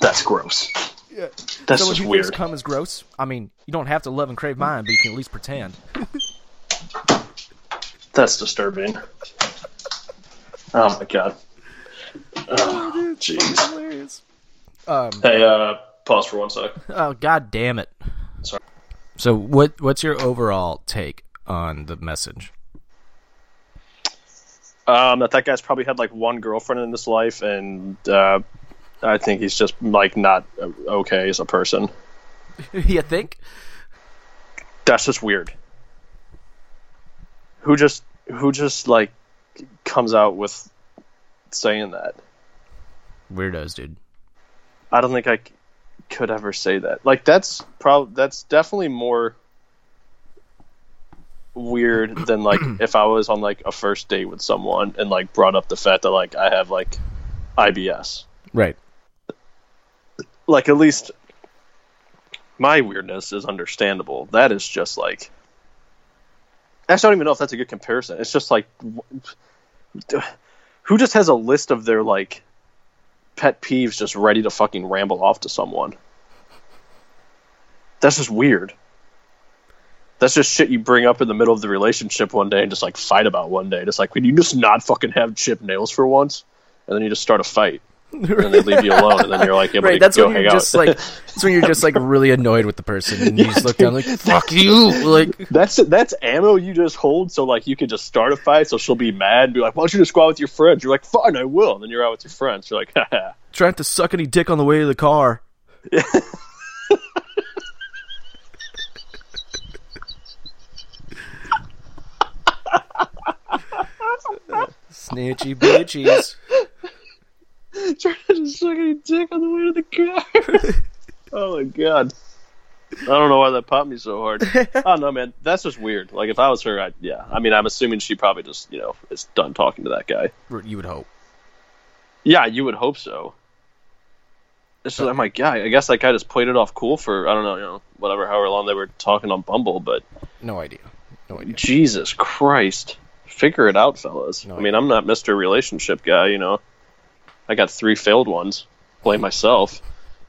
That's gross. Yeah. That's so just weird. cum is gross, I mean, you don't have to love and crave mine, but you can at least pretend. That's disturbing. Oh my god. Oh, jeez. Hilarious. Um, Hey, uh, pause for one sec. oh god damn it. Sorry. So what what's your overall take on the message? Um, that that guy's probably had like one girlfriend in his life, and uh, I think he's just like not uh, okay as a person. you think? That's just weird. Who just who just like comes out with saying that? Weirdos, dude. I don't think I c- could ever say that. Like that's prob that's definitely more weird than like if I was on like a first date with someone and like brought up the fact that like I have like IBS. Right. Like at least my weirdness is understandable. That is just like I don't even know if that's a good comparison. It's just like who just has a list of their like pet peeves just ready to fucking ramble off to someone. That's just weird. That's just shit you bring up in the middle of the relationship one day and just like fight about one day. Just like, can you just not fucking have chip nails for once? And then you just start a fight. And then they leave you alone, and then you're like Right, that's when hang you're out. just like that's when you're just like really annoyed with the person and you just look down like fuck you like that's that's ammo you just hold, so like you can just start a fight. So she'll be mad and be like, "Why don't you just go out with your friends?" You're like, "Fine, I will." And then you're out with your friends. You're like, "Haha." trying to suck any dick on the way to the car. Snitchy bitches. trying to just suck any dick on the way to the car. oh my god. I don't know why that popped me so hard. I don't know, man. That's just weird. Like if I was her, I'd, yeah. I mean, I'm assuming she probably just, you know, is done talking to that guy. You would hope. Yeah, you would hope so. It's just, uh, I'm like, yeah, I guess that guy just played it off cool for I don't know, you know, whatever, however long they were talking on Bumble. But No idea. No idea. Jesus Christ, figure it out, fellas. No I mean, I'm not Mr. Relationship guy, you know. I got three failed ones. Blame myself.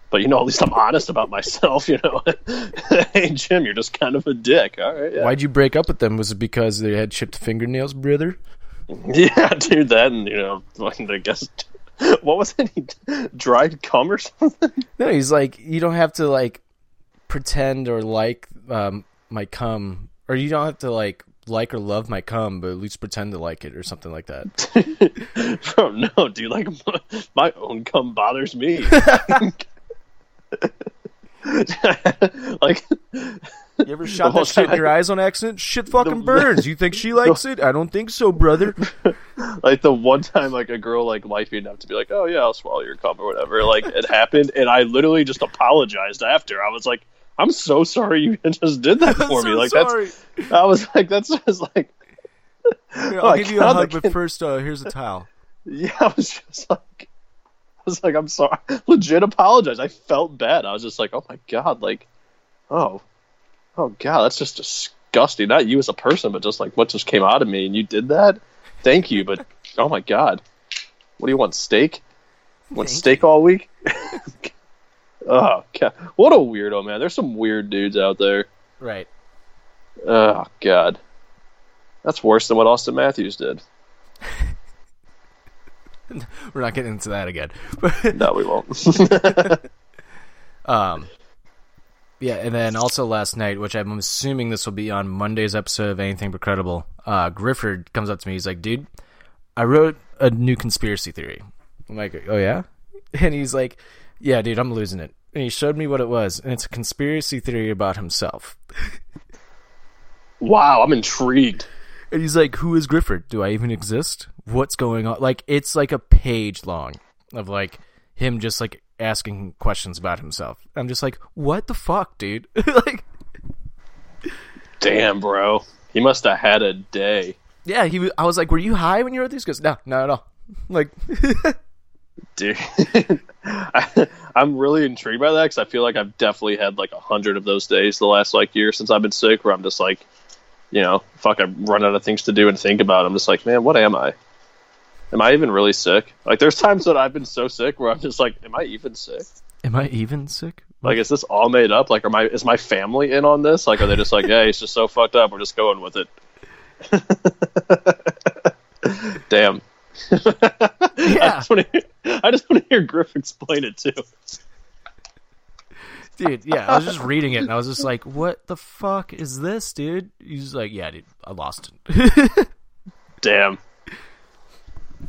But you know, at least I'm honest about myself. You know, hey Jim, you're just kind of a dick. All right, yeah, Why'd you break up with them? Was it because they had chipped fingernails, brother? yeah, dude. That and you know, I guess what was it? He dried cum or something? No, he's like, you don't have to like pretend or like um, my cum, or you don't have to like like or love my cum, but at least pretend to like it or something like that. Bro, no, dude. Like my, my own cum bothers me. like You ever shot that shit in your eyes on accident? Shit fucking The- burns. You think she likes it? I don't think so, brother. like the one time like a girl like liked me enough to be like, oh yeah, I'll swallow your cum or whatever. Like it happened, and I literally just apologized after. I was like, I'm so sorry you just did that for I'm me. Like sorry. that's. I was like, that's just like, Here, Oh, I'll I give you a hug, but first, uh, here's a towel. yeah. I was just like, I was like, I'm sorry. Legit apologize. I felt bad. I was just like, oh my god, like, oh, oh god, that's just disgusting. Not you as a person, but just like what just came out of me, and you did that. Thank you, but oh my god, what do you want? Steak? Want Thank steak all week? Oh god, what a weirdo, man. There's some weird dudes out there. Right. Oh god, that's worse than what Auston Matthews did. We're not getting into that again. No, we won't. Um, yeah, and then also last night, which I'm assuming this will be on Monday's episode of Anything But Credible, uh, Grifford comes up to me. He's like, dude, I wrote a new conspiracy theory. I'm like, oh, yeah? And he's like, yeah, dude, I'm losing it. And he showed me what it was, and it's a conspiracy theory about himself. Wow, I'm intrigued. And he's like, "Who is Grifford? Do I even exist? What's going on?" Like it's like a page long of like him just like asking questions about himself. I'm just like, "What the fuck, dude?" like, Damn, bro. He must have had a day. yeah, he. was- I was like, "Were you high when you wrote these?" He goes, "No, not at all." Like, Dude, I, I'm really intrigued by that because I feel like I've definitely had like a hundred of those days the last like year since I've been sick, where I'm just like, you know, fuck, I run out of things to do and think about. I'm just like, man, what am I? Am I even really sick? Like, there's times that I've been so sick where I'm just like, am I even sick? am I even sick? Like, is this all made up? Like, are my is my family in on this? Like, are they just like, hey, it's just so fucked up, we're just going with it? Damn. I Yeah, just want to hear, I just want to hear Griff explain it too. dude. Yeah, I was just reading it and I was just like, "What the fuck is this, dude?" He's like, "Yeah, dude, I lost it." Damn.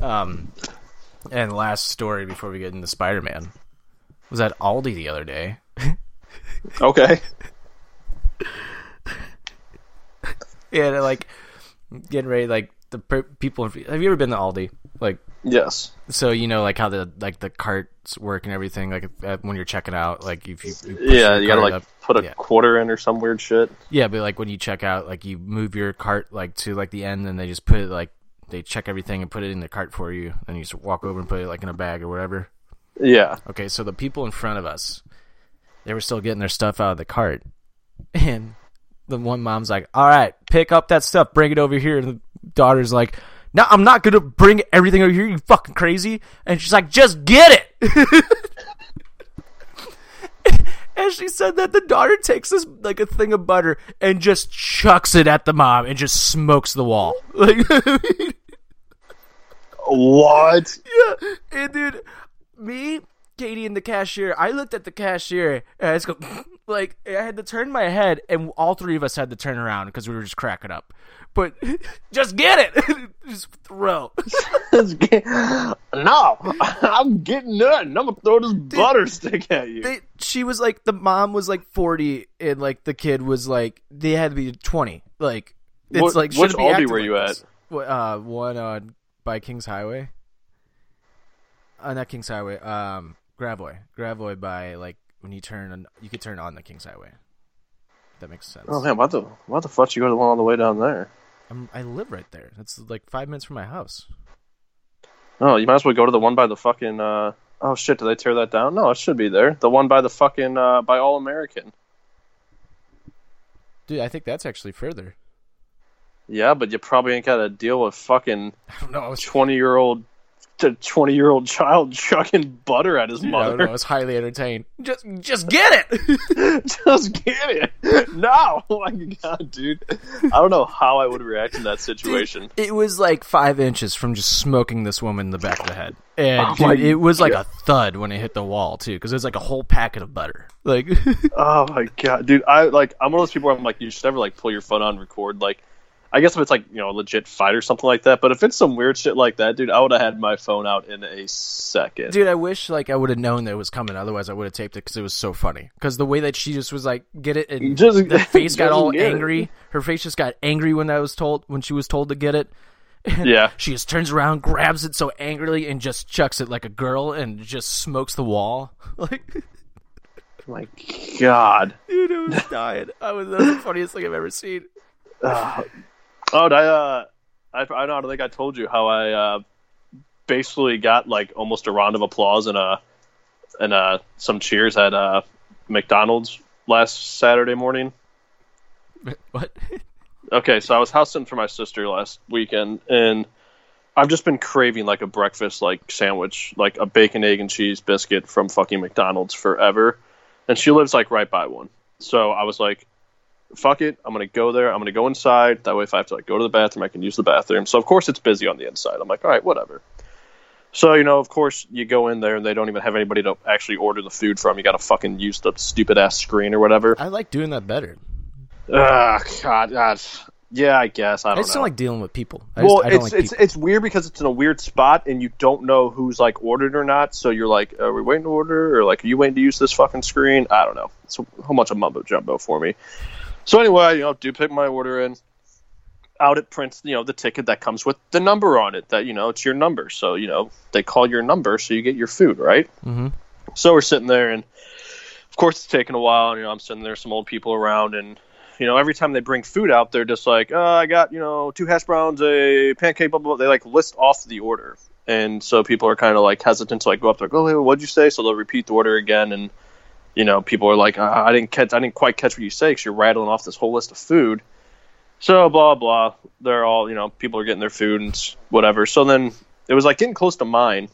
Um, and last story before we get into Spider Man was at Aldi the other day. Okay. Yeah, like getting ready, like the per- people. Have you ever been to Aldi? Like, Yes. so you know, like how the like the carts work and everything. Like uh, when you're checking out, like if you, you Yeah, you gotta like up- put a yeah. quarter in or some weird shit. yeah, but like when you check out, like you move your cart like to like the end, and they just put it like they check everything and put it in the cart for you, and you just walk over and put it like in a bag or whatever. Yeah. Okay, so the people in front of us, they were still getting their stuff out of the cart, and the one mom's like, "All right, pick up that stuff, bring it over here." And daughter's like, "No, I'm not gonna bring everything over here. You fucking crazy!" And she's like, "Just get it." and she said that the daughter takes this like a thing of butter and just chucks it at the mom and just smokes the wall. Like, What? Yeah, and dude, me, Katie, and the cashier. I looked at the cashier and I just go like I had to turn my head, and all three of us had to turn around because we were just cracking up. But just get it, just throw. no, I'm getting nothing. I'm gonna throw this butter stick at you. They, she was like the mom was like forty, and like the kid was like they had to be twenty. Like it's What- like which Aldi were you this. at? Uh, one on by Kings Highway. Uh, not Kings Highway. Um, Gravois. Gravois by like when you turn on, you could turn on the Kings Highway. That makes sense. Oh man, why the why the fuck you go to the one all the way down there? I'm, I live right there. That's like five minutes from my house. Oh, you might as well go to the one by the fucking. uh Oh shit! Did they tear that down? No, it should be there. The one by the fucking uh by All American. Dude, I think that's actually further. Yeah, but you probably ain't got to deal with fucking I don't know. I was, twenty year old, twenty year old child chucking butter at his I don't know. I was highly entertained. Just, just get it. Just get it. No, oh my god, dude. I don't know how I would react in that situation. It was like five inches from just smoking this woman in the back of the head, and Oh dude, it was like God. a thud when it hit the wall too, because it was like a whole packet of butter. Like, Oh my god, dude! I like I'm one of those people where I'm like, you should never like pull your phone on record. Like, I guess if it's like you know a legit fight or something like that, but if it's some weird shit like that, dude, I would have had my phone out in a second. dude, I wish like I would have known that it was coming. Otherwise, I would have taped it because it was so funny. Because the way that she just was like, get it, and Just- the face got all get it. angry. Her face just got angry when I was told when she was told to get it. And Yeah. she just turns around, grabs it so angrily, and just chucks it like a girl, and just smokes the wall. Like, my god. dude, I was dying. I was that was the funniest thing I've ever seen. Uh, Oh, I, uh, I, I don't think I told you how I uh, basically got like almost a round of applause and uh and uh some cheers at uh McDonald's last Saturday morning. What? Okay, so I was house sitting for my sister last weekend, and I've just been craving like a breakfast like sandwich, like a bacon, egg, and cheese biscuit from fucking McDonald's forever. And she lives like right by one, so I was like, "Fuck it, I'm gonna go there. I'm gonna go inside. That way, if I have to like go to the bathroom, I can use the bathroom." So of course it's busy on the inside. I'm like, "All right, whatever." So you know, of course, you go in there and they don't even have anybody to actually order the food from. You got to fucking use the stupid ass screen or whatever. I like doing that better. Ugh, God, God. Yeah, I guess I I don't just know. don't like dealing with people. I, well, just, I it's like it's people. it's weird because it's in a weird spot and you don't know who's like ordered or not. So you're like, are we waiting to order or like are you waiting to use this fucking screen? I don't know. It's a whole bunch of mumbo jumbo for me. So anyway, you know, do pick my order in. Out it prints, you know, the ticket that comes with the number on it. That you know, it's your number. So you know, they call your number, so you get your food, right? Mhm. So we're sitting there, and of course it's taking a while. And, you know, I'm sitting there, some old people around, and you know, every time they bring food out, they're just like, oh, I got you know two hash browns, a pancake, blah blah. blah. They like list off the order, and so people are kind of like hesitant to like go up there, like, oh, hey, what'd you say? So they'll repeat the order again, and you know, people are like, "Ah, I didn't catch, I didn't quite catch what you say because you're rattling off this whole list of food. So blah blah. They're all, you know, people are getting their food and whatever. So then it was like getting close to mine.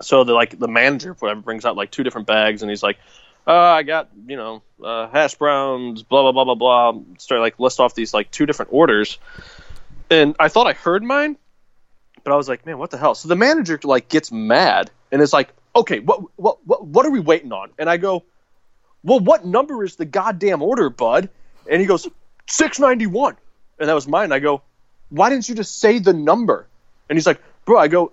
So the like the manager, whatever, brings out like two different bags and he's like, uh, I got, you know, uh, hash browns, blah blah blah blah blah. Start like list off these like two different orders, and I thought I heard mine, but I was like, man, what the hell? So the manager like gets mad and is like, okay, what what what what are we waiting on? And I go, well, what number is the goddamn order, bud? And he goes, six ninety one, and that was mine. I go, why didn't you just say the number? And he's like, bro, I go,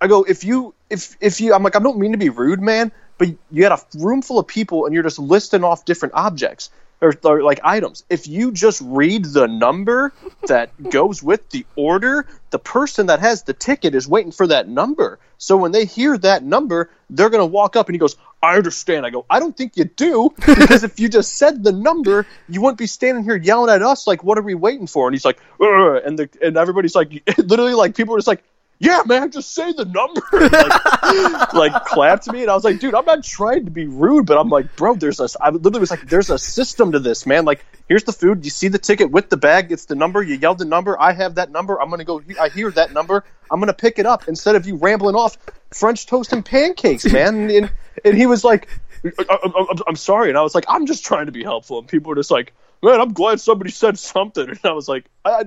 I go, if you if if you, I'm like, I don't mean to be rude, man, but you had a room full of people and you're just listing off different objects or, or like items. If you just read the number that goes with the order, the person that has the ticket is waiting for that number. So when they hear that number, they're gonna walk up and he goes, I understand. I go, I don't think you do, because if you just said the number, you wouldn't be standing here yelling at us like, what are we waiting for? And he's like, "Ugh," and the and everybody's like, literally like people are just like, yeah, man, just say the number. like, like clapped me, and I was like, dude, I'm not trying to be rude, but I'm like, bro, there's a. I literally was like, there's a system to this, man. Like, here's the food. You see the ticket with the bag. It's the number. You yell the number. I have that number. I'm gonna go. I hear that number. I'm gonna pick it up instead of you rambling off French toast and pancakes, man. And, and he was like, I, I, I'm, I'm sorry, and I was like, I'm just trying to be helpful, and people were just like, man, I'm glad somebody said something, and I was like, I, I-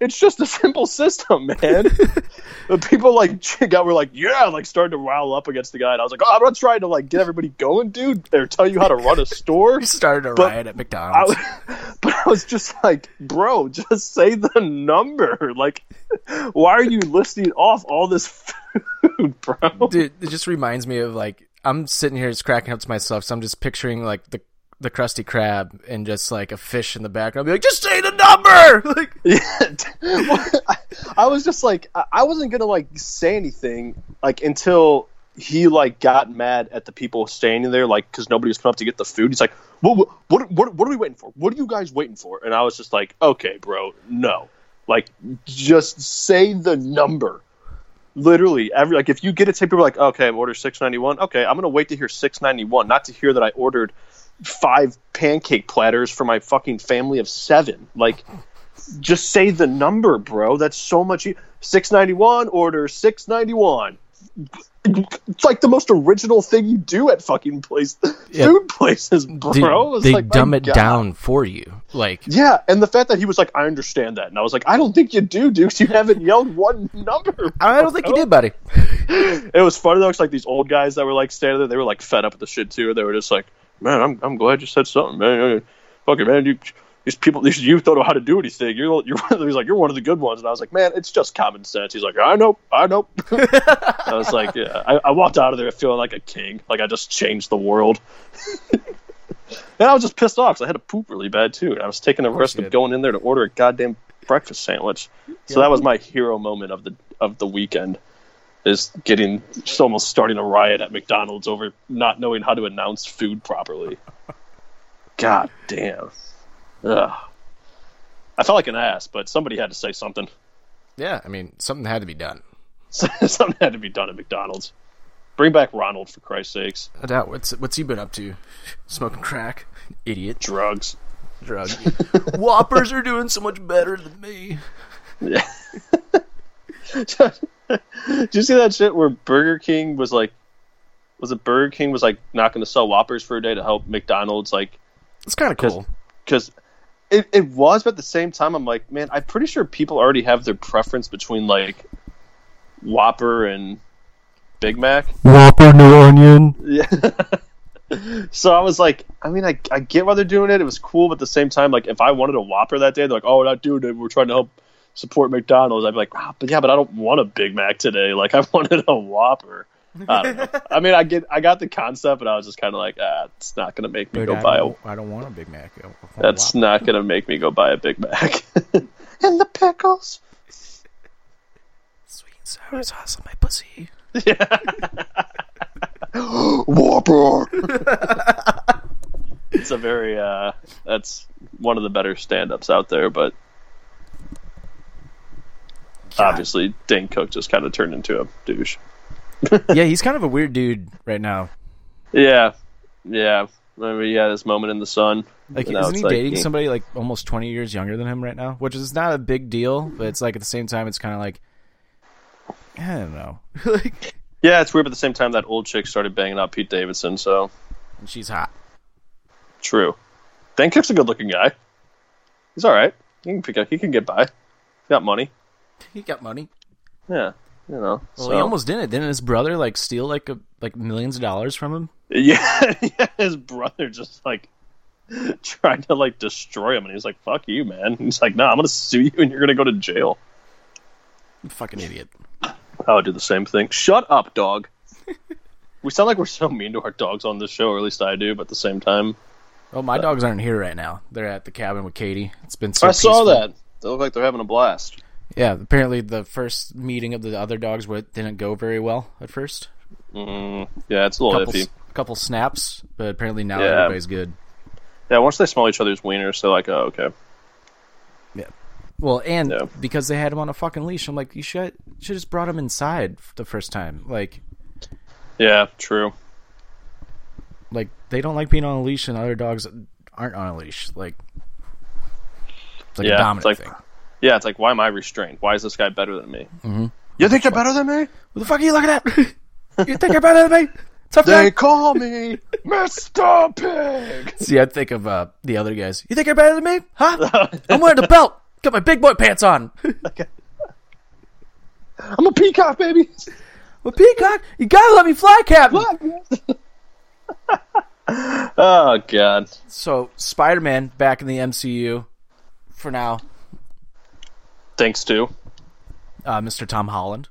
it's just a simple system, man. the people like got were like, yeah, like starting to rile up against the guy, and I was like, oh, I'm not trying to like get everybody going, dude, or tell you how to run a store. We started a But riot at McDonald's. was- but I was just like, bro, just say the number. Like, why are you listing off all this food, bro? Dude, it just reminds me of like I'm sitting here just cracking up to myself, so I'm just picturing like the the Krusty Krab and just like a fish in the background. Be like, just say the number. Like, Yeah. I, I was just like, I, wasn't gonna like say anything like until he like got mad at the people standing there, like because nobody was coming up to get the food. He's like, what, what, what, what, what are we waiting for? What are you guys waiting for? And I was just like, okay, bro, no, like just say the number. Literally, every like if you get a tip, people are like, okay, I'm order six ninety one. Okay, I'm gonna wait to hear six ninety one, not to hear that I ordered five pancake platters for my fucking family of seven. Like, just say the number, bro. That's so much. Six ninety one. Order six ninety one. It's like the most original thing you do at fucking place Yeah. food places, bro. dude, It's they like, dumb it God. down for you. Like, Yeah, and the fact that he was like, "I understand that," and I was like, "I don't think you do, dude. You haven't yelled one number." I don't think you did, buddy. It was funny though. It's like these old guys that were like standing there, they were like fed up with the shit too. They were just like, "Man, I'm I'm glad you said something, man. Fuck it, man. You, these people, these youth don't know how to do anything. You're you're one of the- he's like you're one of the good ones." And I was like, "Man, it's just common sense." He's like, "I know, I know." I was like, "Yeah." I, I walked out of there feeling like a king, like I just changed the world. and I was just pissed off because I had to poop really bad too. And I was taking the risk of going in there to order a goddamn breakfast sandwich. So that was my hero moment of the of the weekend is getting just almost starting a riot at McDonald's over not knowing how to announce food properly. God damn. Ugh. I felt like an ass, but somebody had to say something. Yeah, I mean, something had to be done. something had to be done at McDonald's. Bring back Ronald for Christ's sakes. I doubt. What's what's he been up to? Smoking crack, idiot. Drugs. Drugs. Whoppers are doing so much better than me. Yeah. Did you see that shit where Burger King was like, was it Burger King was like not going to sell Whoppers for a day to help McDonald's like It's kind of cool. because it, it was, but at the same time, I'm like, man, I'm pretty sure people already have their preference between like Whopper and Big Mac. Whopper, no onion. Yeah. so I was like, I mean, I, I get why they're doing it. It was cool, but at the same time, like, if I wanted a Whopper that day, they're like, oh, we're not doing it. We're trying to help support McDonald's. I'd be like, ah, but yeah, but I don't want a Big Mac today. Like, I wanted a Whopper. I don't know. I mean, I get, I got the concept, but I was just kind of like, ah, it's not gonna make me But go I buy a. don't, I don't want a Big Mac. A That's Whopper. not gonna make me go buy a Big Mac. and the pickles. sweet and sour sauce on my pussy. Yeah. Whopper. it's a very, uh, that's one of the better stand-ups out there, but obviously Dane Cook just kind of turned into a douche. yeah, he's kind of a weird dude right now. Yeah, yeah. Remember he had his moment in the sun. Like, isn't he like, dating somebody like almost twenty years younger than him right now? Which is not a big deal, but it's like at the same time, it's kind of like I don't know. like, Yeah, it's weird. But at the same time, that old chick started banging out Pete Davidson. So and she's hot. true. Dane Cook's a good-looking guy. He's all right. He can pick up. He can get by. He got money. He got money. Yeah, you know. Well, so. he almost didn't. Didn't his brother like steal like a like millions of dollars from him? Yeah, yeah. His brother just like tried to like destroy him, and he's like, "Fuck you, man." He's like, "No, I'm gonna sue you, and you're gonna go to jail." Fucking idiot. I would do the same thing. Shut up, dog. we sound like we're so mean to our dogs on this show, or at least I do. But at the same time, Oh, my uh, dogs aren't here right now. They're at the cabin with Katie. It's been so I saw that. They look like they're having a blast. Yeah, apparently the first meeting of the other dogs didn't go very well at first. Mm, yeah, it's a little Couple, iffy. s- couple snaps, but apparently now Yeah. everybody's good. Yeah, once they smell each other's wieners, they're like, "Oh, okay." Yeah. Well, and Yeah. because they had him on a fucking leash, I'm like, you should should just brought him inside the first time. Like, Yeah, true. like they don't like being on a leash, and other dogs aren't on a leash. Like, it's like Yeah, a it's dominant like- thing. Yeah, it's like, why am I restrained? Why is this guy better than me? Mm-hmm. You think you're better than me? What the fuck are you looking at? you think you're better than me? Tough guy. They call me Mr. Pig. See, I think of uh, the other guys. You think you're better than me? Huh? I'm wearing the belt. Got my big boy pants on. I'm a peacock, baby. well, Peacock, you gotta let me fly, Captain. oh God. So, Spider-Man back in the MCU for now. Thanks to Uh, Mr. Tom Holland.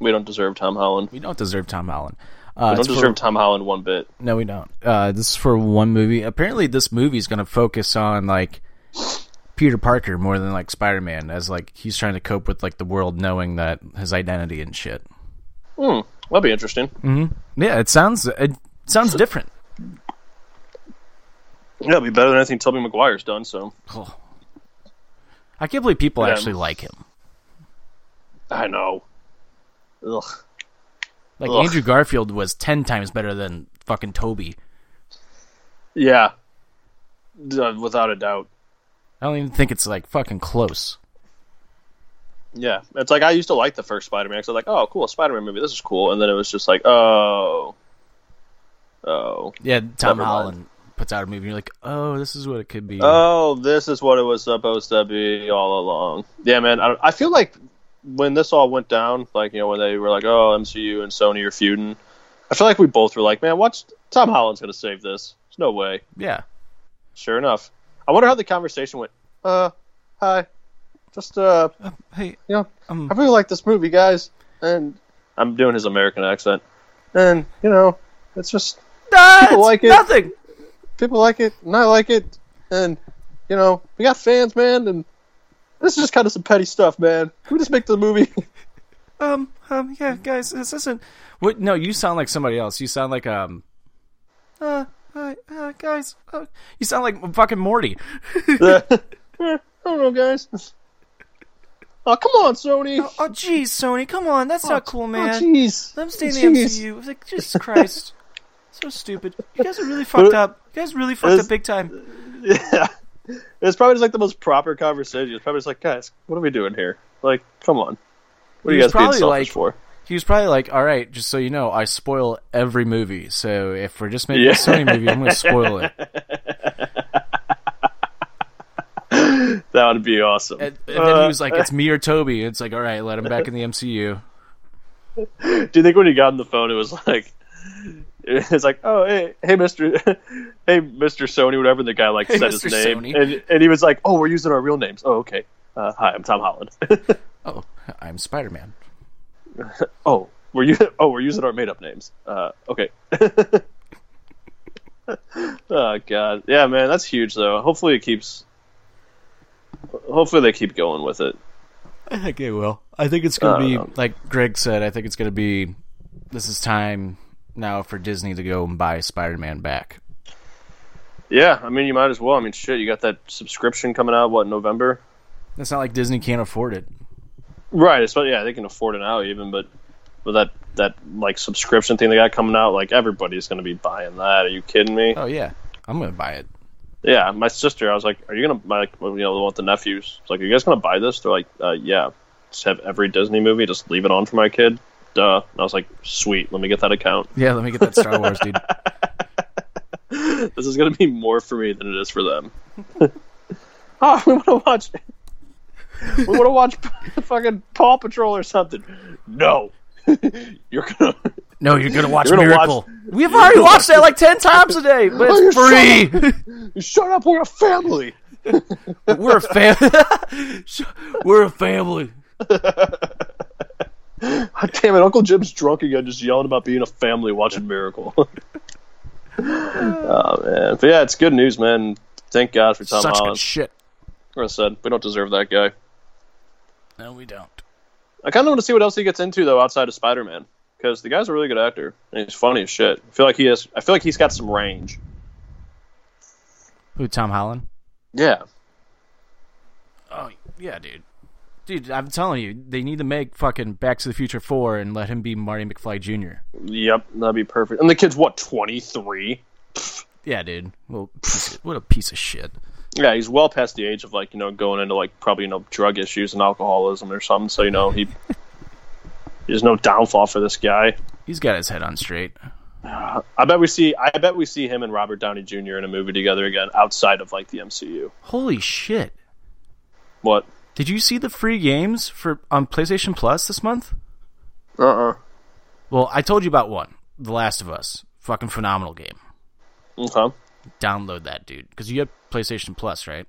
we don't deserve Tom Holland. We don't deserve Tom Holland. Uh, We don't for- deserve Tom Holland one bit. No, we don't. Uh, this is for one movie. Apparently, this movie is going to focus on like Peter Parker more than like Spider Man, as like he's trying to cope with like the world knowing that his identity and shit. Hmm, that'll be interesting. Mm-hmm. Yeah, it sounds it sounds different. Yeah, it'll be better than anything Tobey Maguire's done. So I can't believe people actually like him. I know. Ugh. Like Ugh. Andrew Garfield was ten times better than fucking Toby. Yeah. Uh, without a doubt. I don't even think it's like fucking close. Yeah, it's like I used to like the first Spider-Man. Cause I was like, oh, cool, Spider-Man movie. This is cool. And then it was just like, oh, oh, Yeah, Tom. Holland puts out a movie. and You're like, oh, this is what it could be. oh, this is what it was supposed to be all along. Yeah, man. I, I feel like when this all went down, like you know, when they were like, oh, MCU and Sony are feuding, I feel like we both were like, man, what's Tom Holland's gonna save this? There's no way. yeah, Sure enough. I wonder how the conversation went. Uh, hi. Just uh, hey, you know, Um, I really like this movie, guys. And I'm doing his American accent. And you know, it's just ah, People it's like it. nothing. People like it, and I like it, and you know, we got fans, man, and this is just kind of some petty stuff, man. Can we just make the movie? Um, um, yeah, guys, this isn't. What? No, you sound like somebody else. You sound like um. Uh, uh, uh guys, uh, you sound like fucking Morty. Eh, I don't know, guys. Oh, come on, Sony. Oh, jeez, Sony, come on, that's not cool, man. Oh, jeez. Let them stay in the Jeez. MCU. It's like, Jesus Christ, so stupid. You guys are really fucked up. You guys really fucked It's- up big time. Yeah. It's probably just like the most proper conversation. It's probably just like, guys, what are we doing here? Like, come on. What are you guys being selfish like- for? He was probably like, "All right, just so you know, I spoil every movie. So if we're just making Yeah. a Sony movie, I'm going to spoil it." That would be awesome. And, and then he was like, uh, "It's me or Toby." It's like, "All right, let him back in the MCU." Do you think when he got on the phone, it was like, it's like, oh hey hey Mister, hey Mister Sony, whatever. And the guy like Hey, said his name, Sony. and and he was like, oh, we're using our real names. Oh okay. Uh, hi, I'm Tom Holland. Oh, I'm Spider Man. oh, We're u- oh, we're using our made up names. Uh, okay. oh god, yeah, man, that's huge though. Hopefully it keeps. Hopefully they keep going with it. I think it will. I think it's gonna be know. like Greg said. I think it's gonna be. This is time now for Disney to go and buy Spider-Man back. Yeah, I mean you might as well. I mean shit, you got that subscription coming out what November? It's not like Disney can't afford it. Right, it's yeah, they can afford it now even, but with that that like subscription thing they got coming out, like everybody's gonna be buying that. Are you kidding me? Oh yeah, I'm gonna buy it. Yeah, my sister, I was like, "Are you gonna buy like you know the one with the nephews?" Like, "Are you guys gonna buy this?" They're like, uh, "Yeah." Just have every Disney movie, just leave it on for my kid. Duh. And I was like, "Sweet, let me get that account." Yeah, let me get that Star Wars, dude. This is gonna be more for me than it is for them. oh, we want to watch. We want to watch fucking Paw Patrol or something. No, you're gonna. No, you're gonna watch You're gonna Miracle. watch- We've already watched that like ten times a day, but Oh, it's you free. Shut up, we're a family. We're a family. We're a family. God damn it, Uncle Jim's drunk again, just yelling about being a family watching Miracle. oh man, but yeah, it's good news, man. Thank God for Tom Such good Holland. shit. Like I said, we don't deserve that guy. No, we don't. I kind of want to see what else he gets into though outside of Spider Man, because the guy's a really good actor and he's funny as shit. I feel like he has. I feel like he's got some range. Who? Tom Holland? Yeah, Oh yeah, dude. Dude, I'm telling you, they need to make fucking Back to the Future four and let him be Marty McFly Jr. yep, that'd be perfect. And the kid's what twenty three. Yeah, dude. Well, what a piece of shit. Yeah, he's well past the age of like you know going into like probably you know drug issues and alcoholism or something. So you know he. There's no downfall for this guy. He's got his head on straight. I bet we see. I bet we see him and Robert Downey Jr. in a movie together again outside of like the MCU. Holy shit! What? Did you see the free games for on PlayStation Plus this month? Uh. uh Well, I told you about one, The Last of Us. Fucking phenomenal game. Okay. Download that, dude, because you have PlayStation Plus, right?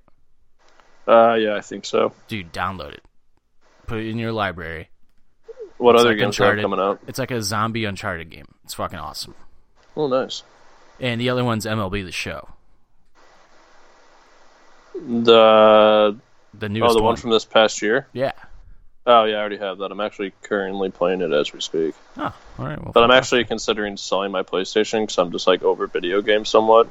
Uh. Yeah, I think so. Dude, download it. Put it in your library. What It's other like games are Uncharted. coming out? It's like a zombie Uncharted game. It's fucking awesome. Oh, nice. And the other one's MLB The Show, The the oh, the one from this past year. yeah. Oh yeah, I already have that. I'm actually currently playing it as we speak. Oh, all right. Well, But I'm actually considering selling my PlayStation because I'm just like over video games somewhat.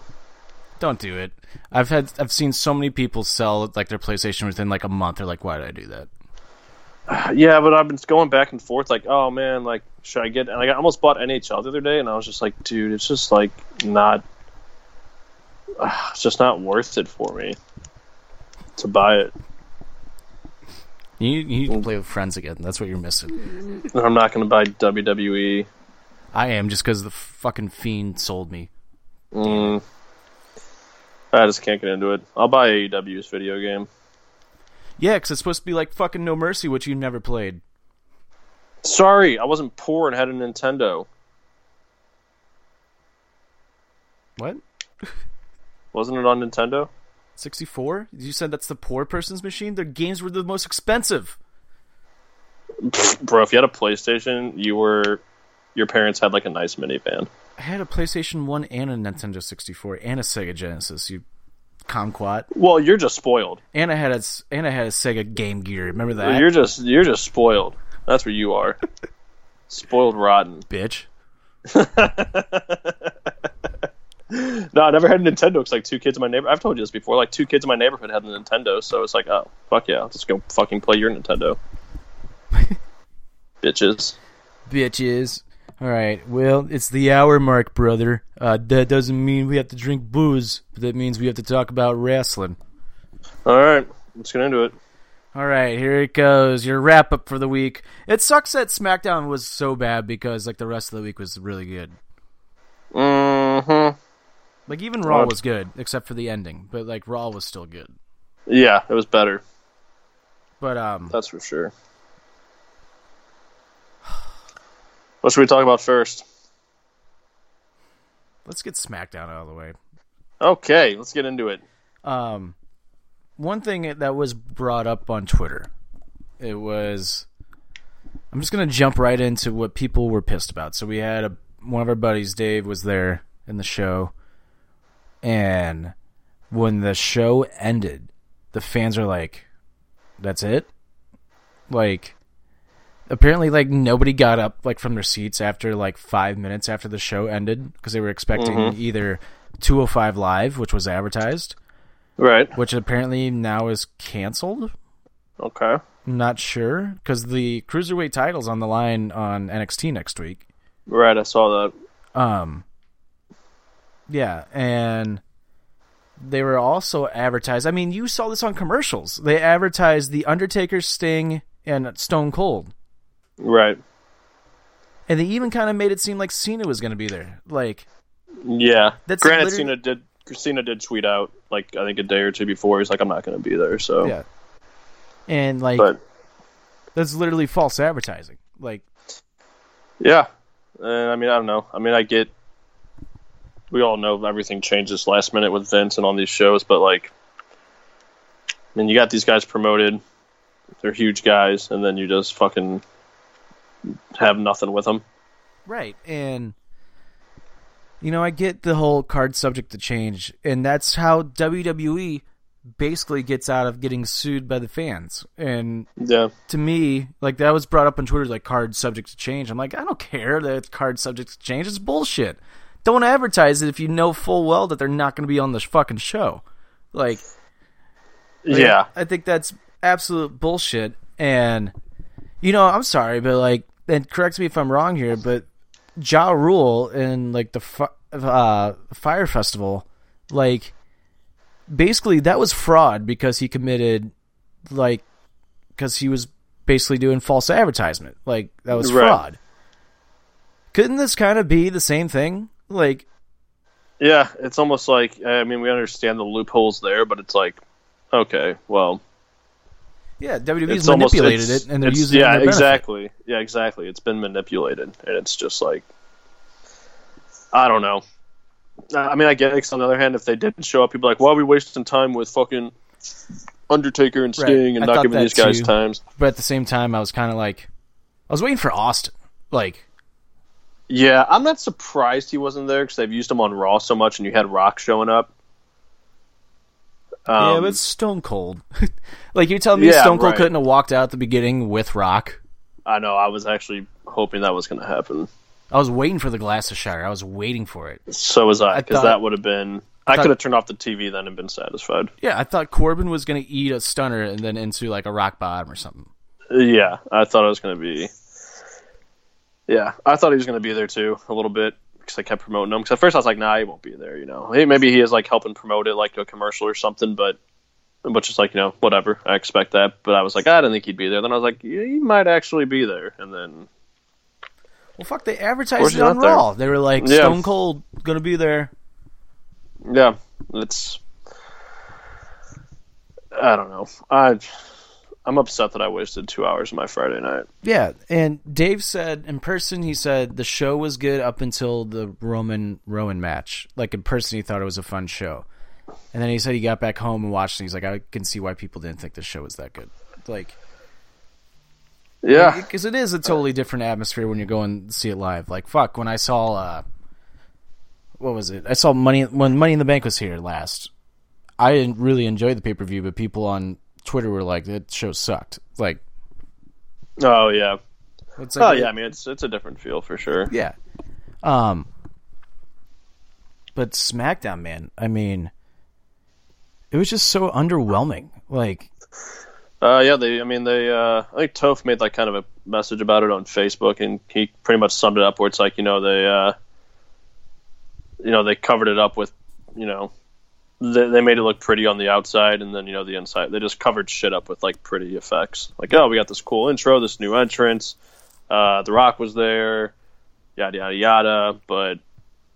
don't do it. I've had I've seen so many people sell like their PlayStation within like a month. They're like, why did I do that? Yeah, but I've been going back and forth, like, oh man, like, should I get? And I almost bought NHL the other day, and I was just like, dude, it's just like not, it's just not worth it for me to buy it. You you need to play with friends again. That's what you're missing. I'm not going to buy. WWE. I am just because the fucking fiend sold me. Mm, I just can't get into it. I'll buy AEW's video game. Yeah, because it's supposed to be like fucking No Mercy, which you never played. Sorry, I wasn't poor and had a Nintendo. What? Wasn't it on Nintendo? 64? You said that's the poor person's machine? Their games were the most expensive. Bro, if you had a PlayStation, you were your parents had like a nice minivan. I had a PlayStation 1 and a Nintendo 64 and a Sega Genesis, you Comquat. Well, you're just spoiled. And I had a, and I had a Sega Game Gear. Remember that? You're just you're just spoiled. That's what you are. spoiled rotten. bitch. No, I never had a Nintendo. It's like two kids in my neighbor. I've told you this before. Like two kids in my neighborhood had a Nintendo, so it's like, oh fuck yeah, let's go fucking play your Nintendo. Bitches. Bitches. All right. Well, it's the hour mark, brother. Uh, that doesn't mean we have to drink booze, but that means we have to talk about wrestling. All right, let's get into it. All right, here it goes. Your wrap up for the week. It sucks that SmackDown was so bad because like the rest of the week was really good. hmm Like even Raw was good except for the ending, but like Raw was still good. Yeah, it was better. But um, That's for sure. What should we talk about first? let's get SmackDown out of the way. Okay, let's get into it. Um, one thing that was brought up on Twitter, it was I'm just gonna jump right into what people were pissed about. So we had a, one of our buddies, Dave, was there in the show, and when the show ended, the fans are like, "That's it." Like, apparently, like nobody got up like from their seats after like five minutes after the show ended because they were expecting either 205 live, which was advertised, Right. which apparently now is canceled. Okay. I'm not sure because the cruiserweight title's on the line on NXT next week. Right. I saw that. Um, yeah, and they were also advertised. I mean, you saw this on commercials. They advertised the Undertaker, Sting, and Stone Cold, Right. and they even kind of made it seem like Cena was going to be there. Like, Yeah. That's Granted, literally- Cena did. Cena did tweet out like I think a day or two before. He's like, I'm not going to be there. So. yeah, and like But that's literally false advertising. Like, yeah, and I mean, I don't know. I mean, I get. We all know everything changes last minute with Vince and on these shows, but like, I mean, you got these guys promoted. They're huge guys, and then you just fucking have nothing with them. Right. And you know, I get the whole card subject to change, and that's how WWE basically gets out of getting sued by the fans. And Yeah. to me, like that was brought up on Twitter like card subject to change. I'm like, I don't care that it's card subject to change. It's bullshit. Don't advertise it if you know full well that they're not going to be on the fucking show. Like, like, Yeah. I think that's absolute bullshit. And you know, I'm sorry, but like, and correct me if I'm wrong here, but Ja Rule and like the fi- uh, Fire Festival, like, basically that was fraud because he committed, like, because he was basically doing false advertisement. Like that was Right. fraud. Couldn't this kind of be the same thing? Like, Yeah, it's almost like I mean we understand the loopholes there, but it's like, okay, well, yeah, WWE's almost manipulated it and they're using it. yeah, benefit. exactly, yeah, exactly. It's been manipulated, and it's just like, I don't know. Uh, I mean, I get it. 'cause on the other hand, if they didn't show up, people are like, why are we wasting time with fucking Undertaker and Right. Sting and I not giving these guys too. times? But at the same time, I was kind of like, I was waiting for Austin. Like, Yeah, I'm not surprised he wasn't there because they've used him on Raw so much, and you had Rock showing up. yeah, Um, but it's Stone Cold. like you're telling me Yeah, Stone Cold right. couldn't have walked out at the beginning with Rock. I know. I was actually hoping that was going to happen. I was waiting for the glass of Shire. I was waiting for it. So was I, I because that would have been. I, thought- could have turned off the TV then and been satisfied. Yeah, I thought Corbin was going to eat a stunner and then into like a rock bottom or something. Yeah, I thought it was going to be. Yeah, I thought he was going to be there too a little bit because I kept promoting him. Because at first I was like, nah, he won't be there. You know, hey, maybe he is like helping promote it like a commercial or something. But, but just like you know, whatever. I expect that. But I was like, I didn't think he'd be there. Then I was like, yeah, he might actually be there. And then Well, fuck, they advertised it on not there. They were like, Yeah. Stone Cold going to be there. yeah, it's. I don't know. I. I'm upset that I wasted two hours of my Friday night. Yeah, and Dave said in person, he said the show was good up until the Roman Rowan match. Like in person, he thought it was a fun show, and then he said he got back home and watched, and he's like, I can see why people didn't think the show was that good. Like, Yeah, because it is a totally different atmosphere when you go and see it live. Like, fuck, when I saw, uh, what was it? I saw Money when Money in the Bank was here last. I didn't really enjoy the pay per view, but people on Twitter were like, "That show sucked." Like, Oh yeah. it's Oh yeah. I mean, it's it's a different feel for sure. Yeah. Um but SmackDown, man, I mean it was just so underwhelming. Like Uh, yeah, they. I mean, they. Uh, I think Toph made like kind of a message about it on Facebook, and he pretty much summed it up where it's like, you know, they, uh, you know, they covered it up with, you know, they, they made it look pretty on the outside, and then you know the inside, they just covered shit up with like pretty effects. Like, oh, we got this cool intro, this new entrance, uh, The Rock was there, yada yada yada. But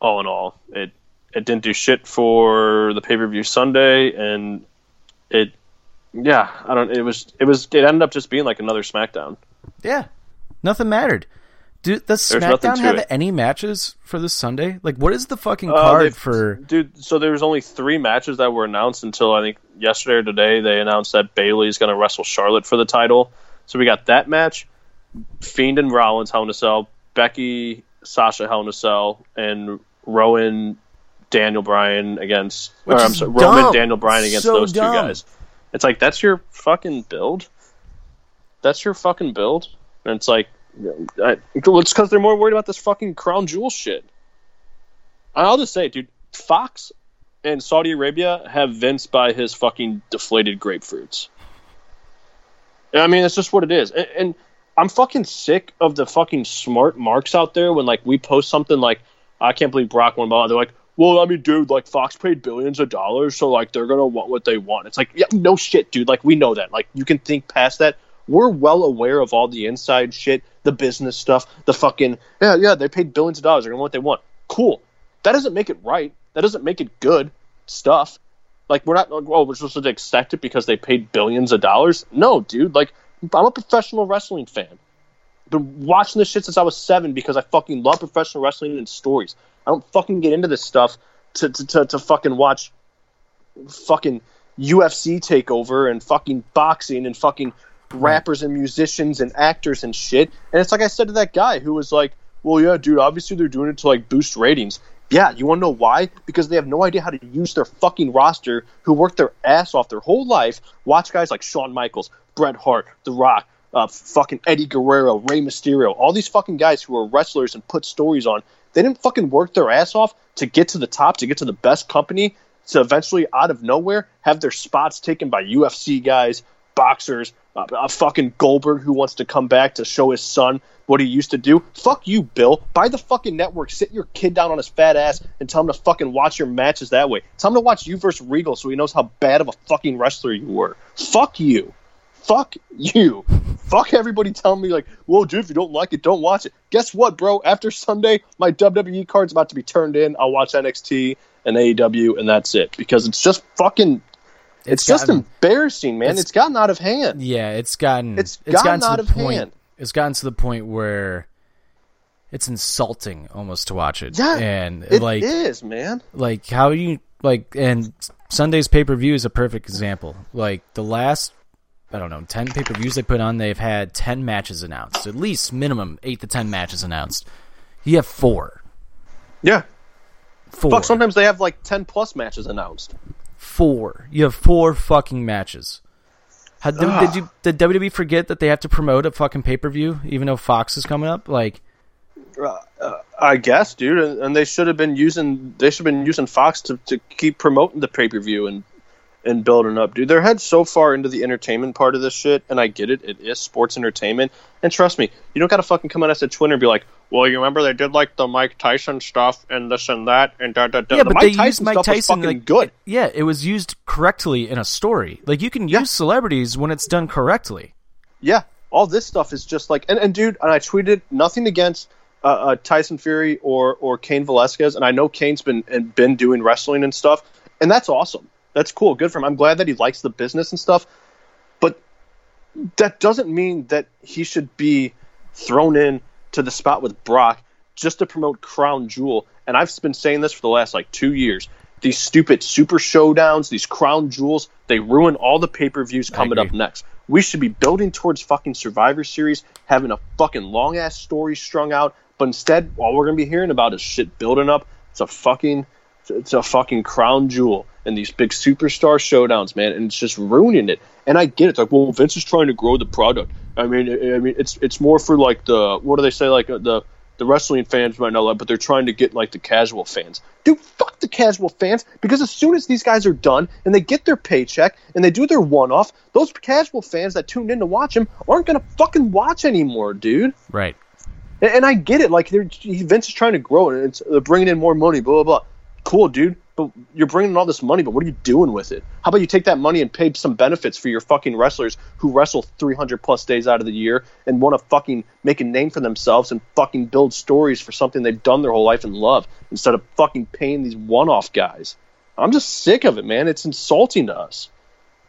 all in all, it it didn't do shit for the pay per view Sunday, and it yeah, I don't. It was. It was. It ended up just being like another SmackDown. yeah. Nothing mattered. Do, does There's SmackDown have it. any matches for this Sunday? Like what is the fucking Uh, card they've- for dude. So there was only three matches that were announced until I think yesterday or today. They announced that Bayley's going to wrestle Charlotte for the title. So we got that match, Fiend and Rollins Hell in a Cell, Becky Sasha Hell in a Cell, and Rowan Daniel Bryan against Which or, I'm sorry, dumb. Roman Daniel Bryan against So those dumb. two guys. It's like that's your fucking build. That's your fucking build, and it's like I, it's because they're more worried about this fucking crown jewel shit. I'll just say, dude, Fox and Saudi Arabia have Vince by his fucking deflated grapefruits. I mean, it's just what it is. And, and I'm fucking sick of the fucking smart marks out there when like we post something like, I can't believe Brock won ball. They're like, well, I mean, dude, like Fox paid billions of dollars, so like they're gonna want what they want. It's like, yeah, no shit, dude. Like we know that. Like you can think past that. We're well aware of all the inside shit, the business stuff, the fucking yeah, yeah. They paid billions of dollars. They're gonna want what they want. Cool. That doesn't make it right. That doesn't make it good stuff. Like we're not. like, Oh, we're supposed to accept it because they paid billions of dollars. No, dude. Like I'm a professional wrestling fan. Been watching this shit since I was seven because I fucking love professional wrestling and stories. I don't fucking get into this stuff to to, to, to fucking watch fucking UFC takeover and fucking boxing and fucking rappers and musicians and actors and shit. And it's like I said to that guy who was like, "Well, yeah, dude, obviously they're doing it to like boost ratings." Yeah, you want to know why? Because they have no idea how to use their fucking roster, who worked their ass off their whole life. Watch guys like Shawn Michaels, Bret Hart, The Rock, uh, fucking Eddie Guerrero, Rey Mysterio, all these fucking guys who are wrestlers and put stories on. They didn't fucking work their ass off to get to the top, to get to the best company, to eventually out of nowhere have their spots taken by UFC guys, boxers, uh, a fucking Goldberg who wants to come back to show his son what he used to do. Fuck you, Bill. Buy the fucking network. Sit your kid down on his fat ass and tell him to fucking watch your matches that way. Tell him to watch you versus Regal so he knows how bad of a fucking wrestler you were. Fuck you. Fuck you. Fuck everybody telling me like, well, dude, if you don't like it, don't watch it. Guess what, bro? After Sunday, my WWE card's about to be turned in. I'll watch NXT and AEW, and that's it because it's just fucking. It's, just gotten- embarrassing, man. it's- it's gotten out of hand. Yeah, it's gotten It's gotten, gotten to out the of point. hand. It's gotten to the point where it's insulting almost to watch it. Yeah, and like It is, man. like how you like and Sunday's pay per view is a perfect example. Like the last I don't know, ten pay per views they put on, they've had ten matches announced. At least minimum eight to ten matches announced. You have four. Yeah. Four. Fuck, sometimes they have like 10 plus matches announced. Four. You have four fucking matches. How, did, did you did WWE forget that they have to promote a fucking pay per view even though Fox is coming up? Like uh, uh, I guess, dude, and, and they should have been using they should have been using Fox to, to keep promoting the pay per view and and building up, dude. They're head so far into the entertainment part of this shit, and I get it. It is sports entertainment, and trust me, you don't got to fucking come at us at Twitter and be like, "Well, you remember they did like the Mike Tyson stuff and this and that and da da da." yeah, the but Mike they Tyson used Mike stuff Tyson fucking like good. Yeah, it was used correctly in a story. Like you can use Yeah. celebrities when it's done correctly. Yeah, all this stuff is just like, and, and dude, and I tweeted nothing against uh, uh, Tyson Fury or or Cain Velasquez, and I know Cain's been and been doing wrestling and stuff, and that's awesome. That's cool, good for him. I'm glad that he likes the business and stuff, but that doesn't mean that he should be thrown in to the spot with Brock just to promote Crown Jewel. And I've been saying this for the last like two years. These stupid super showdowns, these crown jewels, they ruin all the pay per views coming up next. We should be building towards fucking Survivor Series, having a fucking long ass story strung out. But instead, all we're gonna be hearing about is shit building up. It's a fucking, it's a fucking crown jewel and these big superstar showdowns, man, and it's just ruining it. And I get it. It's like, well, Vince is trying to grow the product. I mean, I mean, it's it's more for like the what do they say? Like uh, the the wrestling fans might know that, but they're trying to get like the casual fans. Dude, fuck the casual fans because as soon as these guys are done and they get their paycheck and they do their one off, those casual fans that tuned in to watch them aren't gonna fucking watch anymore, dude. Right. And, and I get it. Like they're, Vince is trying to grow and it's they're bringing in more money. Blah blah blah. Cool, dude. But you're bringing in all this money. But what are you doing with it? How about you take that money and pay some benefits for your fucking wrestlers who wrestle 300 plus days out of the year and want to fucking make a name for themselves and fucking build stories for something they've done their whole life and love instead of fucking paying these one-off guys. I'm just sick of it, man. It's insulting to us.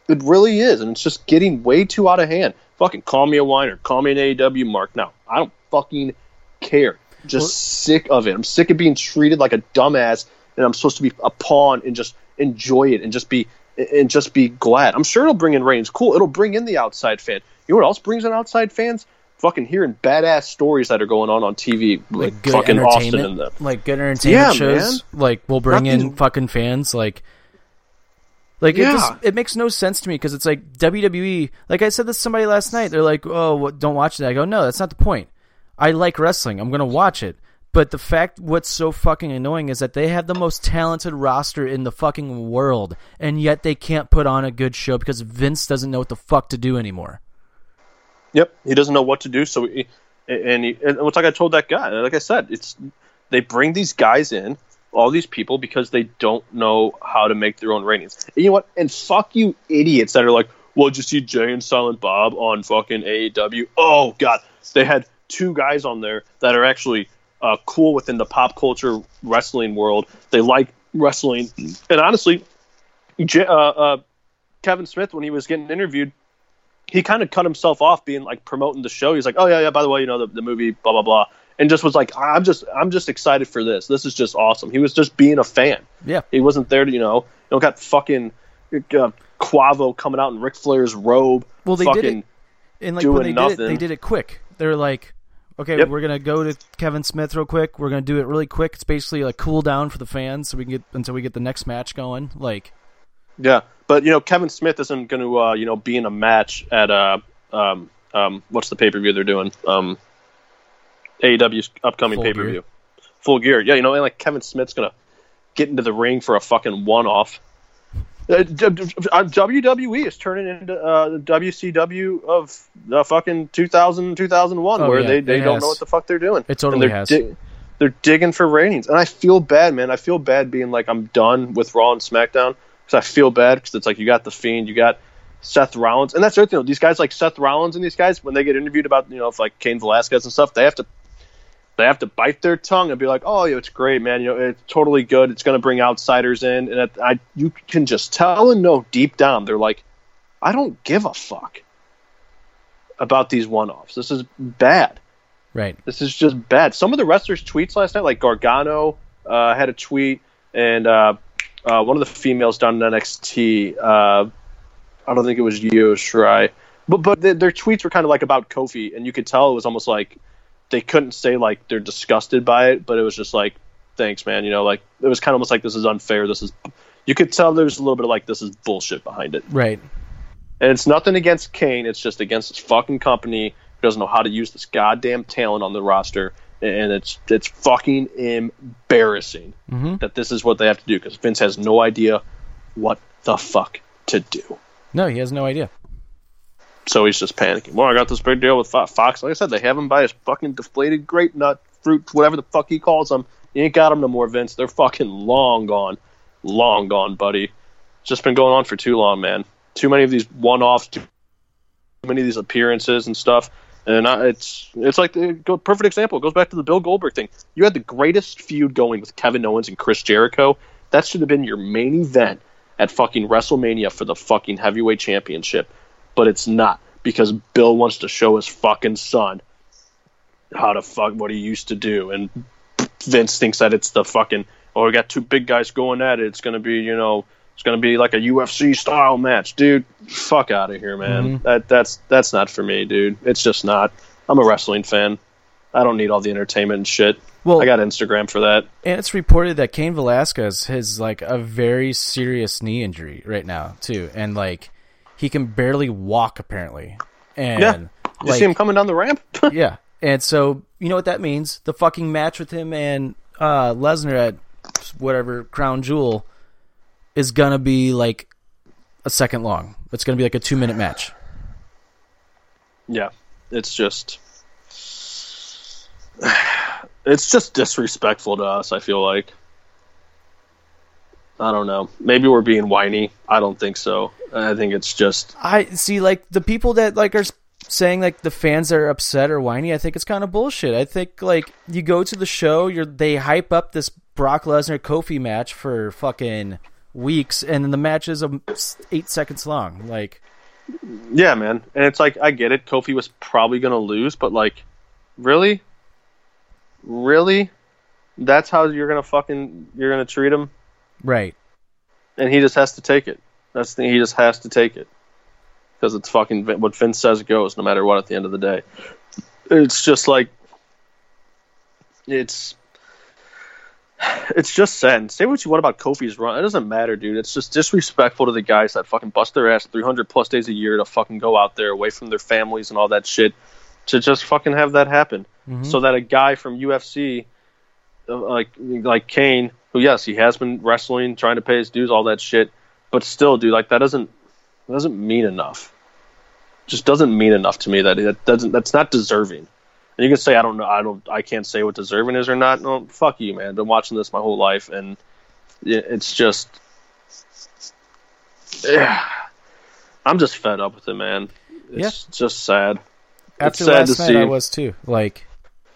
It really is, and it's just getting way too out of hand. Fucking call me a whiner, call me an AEW mark. Now I don't fucking care. Just Well- sick of it. I'm sick of being treated like a dumbass, and I'm supposed to be a pawn and just enjoy it and just be and just be glad. I'm sure it'll bring in ratings. Cool. It'll bring in the outside fan. You know what else brings in outside fans? fucking hearing badass stories that are going on on TV, like, like good fucking Austin entertainment, and them. like good entertainment Yeah, shows. Like we'll bring in fucking fans. Like, like it just it makes no sense to me because it's like WWE. Like I said this to somebody last night. They're like, "Oh, what, don't watch that." I go, "No, that's not the point. I like wrestling. I'm gonna watch it." But the fact, what's so fucking annoying is that they have the most talented roster in the fucking world, and yet they can't put on a good show because Vince doesn't know what the fuck to do anymore. Yep, he doesn't know what to do. So, he, and, he, and it's like I told that guy. Like I said, it's they bring these guys in, all these people, because they don't know how to make their own ratings. And you know what? And fuck you, idiots that are like, "Well, just you see Jay and Silent Bob on fucking AEW?" Oh God, they had two guys on there that are actually uh, cool within the pop culture wrestling world. They like wrestling, and honestly, J- uh, uh, Kevin Smith when he was getting interviewed he kind of cut himself off being like promoting the show. He's like, "Oh yeah, yeah. By the way, you know the, the movie, blah blah blah," and just was like, "I'm just, I'm just excited for this. This is just awesome." He was just being a fan. Yeah, He wasn't there to, you know, you know, got fucking uh, Quavo coming out in Ric Flair's robe. Well, they did it- and like when they doing did it, they did it quick. They're like, okay, Yep. we're gonna go to Kevin Smith real quick. We're gonna do it really quick. It's basically like cool down for the fans, so we can get until we get the next match going. Like, Yeah, but you know, Kevin Smith isn't going to, uh, you know, be in a match at uh, um, um, what's the pay per view they're doing? Um, AEW's upcoming pay per view, Full Gear. Yeah, you know, and like Kevin Smith's going to get into the ring for a fucking one off. Uh, uh, WWE is turning into uh, the WCW of the fucking 2000, 2001, Oh, where yeah, they, they don't has. know what the fuck they're doing. It totally And they're has. di- they're digging for ratings, and I feel bad, man. I feel bad being like I'm done with Raw and SmackDown because I feel bad because it's like you got the Fiend, you got Seth Rollins, and that's the other thing. These guys like Seth Rollins and these guys when they get interviewed about you know if like Cain Velasquez and stuff, they have to they have to bite their tongue and be like, "Oh, yeah, it's great, man. You know, it's totally good. It's going to bring outsiders in." And I, you can just tell and know deep down they're like, "I don't give a fuck about these one-offs. This is bad. right? This is just bad." Some of the wrestlers' tweets last night, like Gargano uh, had a tweet, and uh, uh, one of the females down in NXT, uh, I don't think it was Io Shirai, but but their tweets were kind of like about Kofi, and you could tell it was almost like they couldn't say like they're disgusted by it, but it was just like, thanks, man. You know, like it was kind of almost like this is unfair. This is, you could tell there's a little bit of like this is bullshit behind it, Right. and it's nothing against Cain. It's just against this fucking company who doesn't know how to use this goddamn talent on the roster, and it's it's fucking embarrassing Mhm. that this is what they have to do because Vince has no idea what the fuck to do. No, he has no idea. So he's just panicking. Well, I got this big deal with Fox. Like I said, they have him by his fucking deflated grape nut fruit, whatever the fuck he calls them. You ain't got them no more, Vince. They're fucking long gone. Long gone, buddy. It's just been going on for too long, man. Too many of these one-offs, too many of these appearances and stuff. And I, it's it's like uh, the perfect example. It goes back to the Bill Goldberg thing. You had the greatest feud going with Kevin Owens and Chris Jericho. That should have been your main event at fucking WrestleMania for the fucking heavyweight championship but it's not because Bill wants to show his fucking son how to fuck what he used to do, and Vince thinks that it's the fucking oh we got two big guys going at it. It's gonna be you know it's gonna be like a UFC style match, dude. Fuck out of here, man. Mm-hmm. That that's that's not for me, dude. It's just not. I'm a wrestling fan. I don't need all the entertainment and shit. Well, I got Instagram for that. and it's reported that Cain Velasquez has like a very serious knee injury right now too, and like he can barely walk apparently. And Yeah. You like, see him coming down the ramp? yeah, and so you know what that means? The fucking match with him and uh, Lesnar at whatever Crown Jewel is gonna be like a second long. It's gonna be like a two minute match. Yeah, it's just it's just disrespectful to us. I feel like I don't know. Maybe we're being whiny. I don't think so. I think it's just I see, like the people that like are saying like the fans are upset or whiny. I think it's kind of bullshit. I think like you go to the show, you're they hype up this Brock Lesnar Kofi match for fucking weeks, and then the match is um, eight seconds long. Like, yeah, man. And it's like I get it. Kofi was probably gonna lose, but like, really, really, that's how you're gonna fucking you're gonna treat him, right? and he just has to take it. That's the thing. He just has to take it because it's fucking what Vince says goes, no matter what. At the end of the day. it's just like it's it's just sad. Say what you want about Kofi's run, it doesn't matter, dude. It's just disrespectful to the guys that fucking bust their ass 300 plus days a year to fucking go out there away from their families and all that shit to just fucking have that happen, mm-hmm. so that a guy from UFC like like Cain, who yes, he has been wrestling, trying to pay his dues, all that shit, but still, dude, like that doesn't that doesn't mean enough. Just doesn't mean enough to me that it doesn't. That's not deserving. And you can say I don't know. I don't. I can't say what deserving is or not. No, fuck you, man. I've Been watching this my whole life, and it's just. Yeah. I'm just fed up with it, man. It's just sad. After sad last to night, see. I was too. Like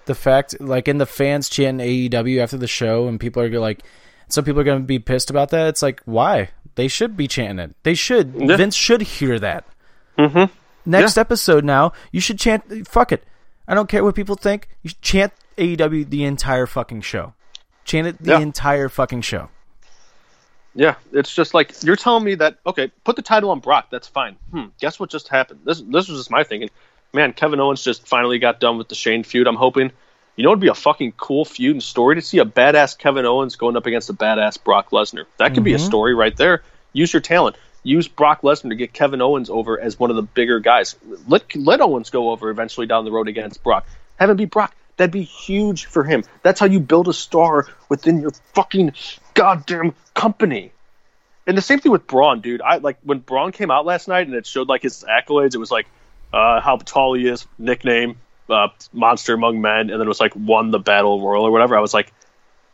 the fact, like in the fans chanting AEW after the show, and people are like, some people are going to be pissed about that. It's like, why? They should be chanting it. They should. Yeah. Vince should hear that. Mm-hmm. Next episode now, you should chant. Fuck it. I don't care what people think. You should chant AEW the entire fucking show. Chant it the Yeah. entire fucking show. Yeah, it's just like you're telling me that okay, put the title on Brock. That's fine. Hmm. Guess what just happened? This this was just my thinking. Man, Kevin Owens just finally got done with the Shane feud. I'm hoping. You know, it'd be a fucking cool feud and story to see a badass Kevin Owens going up against a badass Brock Lesnar. That could be a mm-hmm. story right there. Use your talent. Use Brock Lesnar to get Kevin Owens over as one of the bigger guys. Let let Owens go over eventually down the road against Brock. Have him beat Brock. That'd be huge for him. That's how you build a star within your fucking goddamn company. And the same thing with Braun, dude. I like when Braun came out last night and it showed like his accolades. It was like uh, how tall he is, nickname, uh, monster among men, and then it was like won the battle royal or whatever. I was like,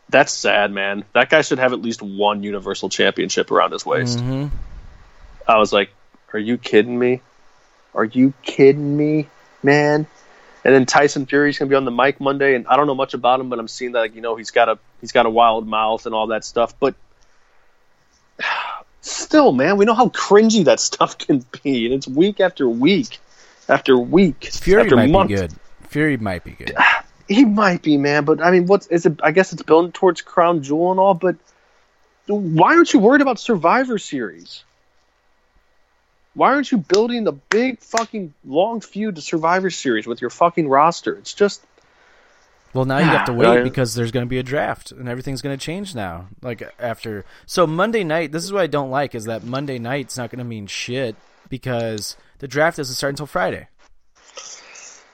that's sad, man. That guy should have at least one universal championship around his waist. I was like, are you kidding me? Are you kidding me, man? And then Tyson Fury's gonna be on the mic Monday, and I don't know much about him, but I'm seeing that like, you know he's got a he's got a wild mouth and all that stuff. But still, man, we know how cringy that stuff can be, and it's week after week after week Fury after might month. be good. Fury might be good. He might be, man, but I mean, what's is it? I guess it's building towards Crown Jewel and all, but why aren't you worried about Survivor Series? Why aren't you building the big fucking long feud to Survivor Series with your fucking roster? It's just Well, now you have to wait because there's going to be a draft and everything's going to change now. Like after, so Monday night. This is what I don't like is that Monday night's not going to mean shit because the draft doesn't start until Friday.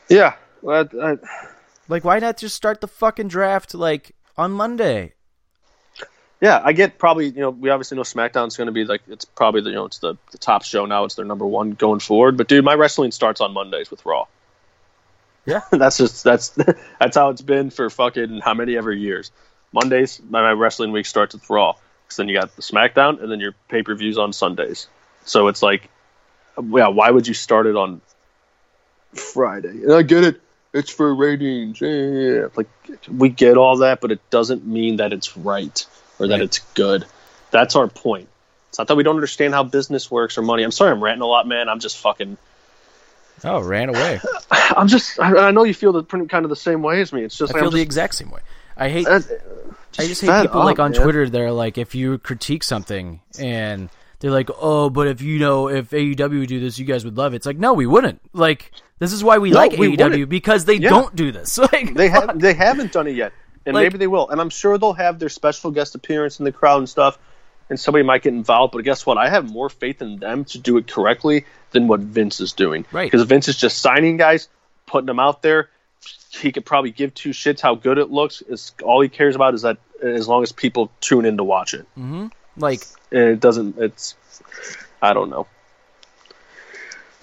yeah. I, I, Like, why not just start the fucking draft like on Monday? yeah, I get probably you know we obviously know SmackDown's going to be like it's probably the you know it's the, the top show now. It's their number one going forward. But dude, my wrestling starts on Mondays with Raw. Yeah. that's just that's that's how it's been for fucking how many ever years. Mondays, my, my wrestling week starts with Raw. Because then you got the SmackDown, and then your pay per views on Sundays. So it's like, yeah, why would you start it on Friday? And I get it, it's for ratings. Yeah, like we get all that, but it doesn't mean that it's right or that Right. it's good. That's our point. It's not that we don't understand how business works or money. I'm sorry, I'm ranting a lot, man. I'm just fucking. Oh, ran away. I'm just. I, I know you feel the pretty kind of the same way as me. It's just. I like, feel I'm the just, exact same way. I hate. I just hate people like on man. Twitter. They're like, if you critique something and they're like, oh, but if you know, if AEW would do this, you guys would love it. It's like, no, we wouldn't. Like, this is why we No, like we AEW wouldn't. because they Yeah. don't do this. Like, They have. They haven't done it yet, and Like- maybe they will. And I'm sure they'll have their special guest appearance in the crowd and stuff. And somebody might get involved, but guess what? I have more faith in them to do it correctly than what Vince is doing. Right. Because Vince is just signing guys, putting them out there. He could probably give two shits how good it looks. Is all he cares about is that as long as people tune in to watch it. Mm-hmm. Like and it doesn't it's i don't know.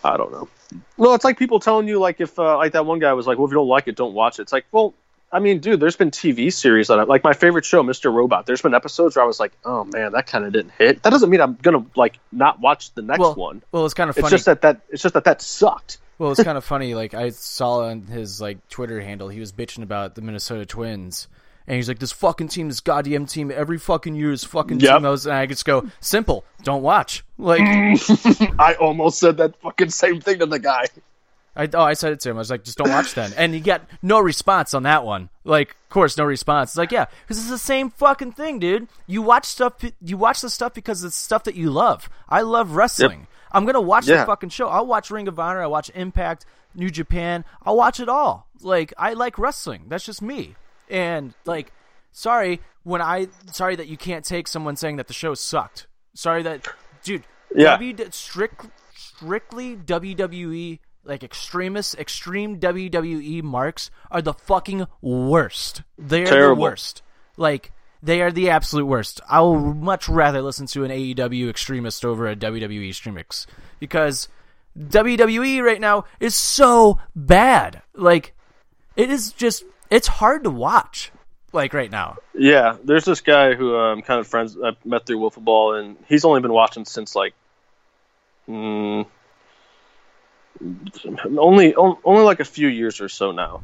I don't know. Well it's like people telling you like if uh, like that one guy was like well if you don't like it don't watch it. It's like well i mean dude there's been tv series that I, like my favorite show mr robot there's been episodes where i was like oh man that kind of didn't hit. That doesn't mean i'm gonna like not watch the next well, one. well, it's kind of funny. it's just that that it's just that that sucked. Well, it's kind of funny. Like I saw on his like Twitter handle, he was bitching about the Minnesota Twins, and he's like, "This fucking team, this goddamn team, every fucking year is fucking Yep. team." I was, and I just go, "Simple, don't watch." Like, i almost said that fucking same thing to the guy I oh, I said it to him. I was like, "Just don't watch then," and he got no response on that one. Like, of course, no response. It's like, yeah, because it's the same fucking thing, dude. You watch stuff, you watch the stuff because it's stuff that you love. I love wrestling. I'm gonna watch Yeah. the fucking show. I'll watch Ring of Honor. I watch Impact, New Japan. I'll watch it all. Like I like wrestling. That's just me. And like, sorry when I sorry that you can't take someone saying that the show sucked. Sorry that, dude. Yeah. W, strict, strictly WWE like extremists, extreme WWE marks are the fucking worst. They're the Terrible. worst. Like they are the absolute worst. I will much rather listen to an AEW extremist over a WWE extremist because WWE right now is so bad. Like it is just it's hard to watch. Like right now. Yeah, there's this guy who I'm kind of friends. I met through Wiffle Ball, and he's only been watching since like, mm, only only like a few years or so now.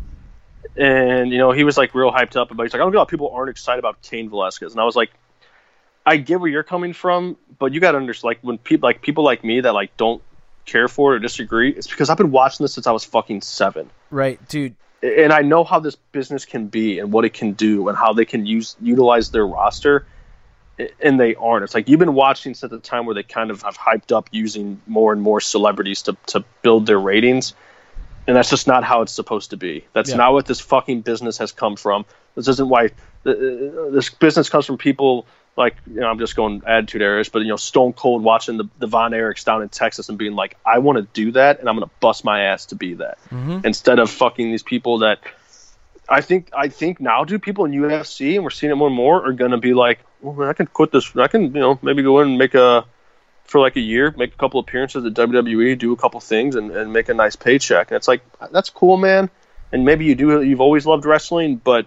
And you know, he was like real hyped up about. He's like, I don't know how people aren't excited about Cain Velasquez, and I was like, I get where you're coming from, but you got to understand, like when people like people like me that like don't care for it or disagree, it's because I've been watching this since I was fucking seven Right, dude. And I know how this business can be and what it can do and how they can use utilize their roster, and they aren't. It's like you've been watching since the time where they kind of have hyped up using more and more celebrities to to build their ratings, and that's just not how it's supposed to be. That's Yeah. not what this fucking business has come from. This isn't why uh, this business comes from people. Like you know, I'm just going attitude errors, but you know, Stone Cold watching the, the Von Erichs down in Texas and being like, I want to do that, and I'm going to bust my ass to be that instead of fucking these people that I think I think now, dude, people in UFC and we're seeing it more and more are gonna be like, well, I can quit this. I can, you know, maybe go in and make a for like a year, make a couple appearances at WWE, do a couple things, and, and make a nice paycheck. And it's like that's cool, man. And maybe you do. You've always loved wrestling, but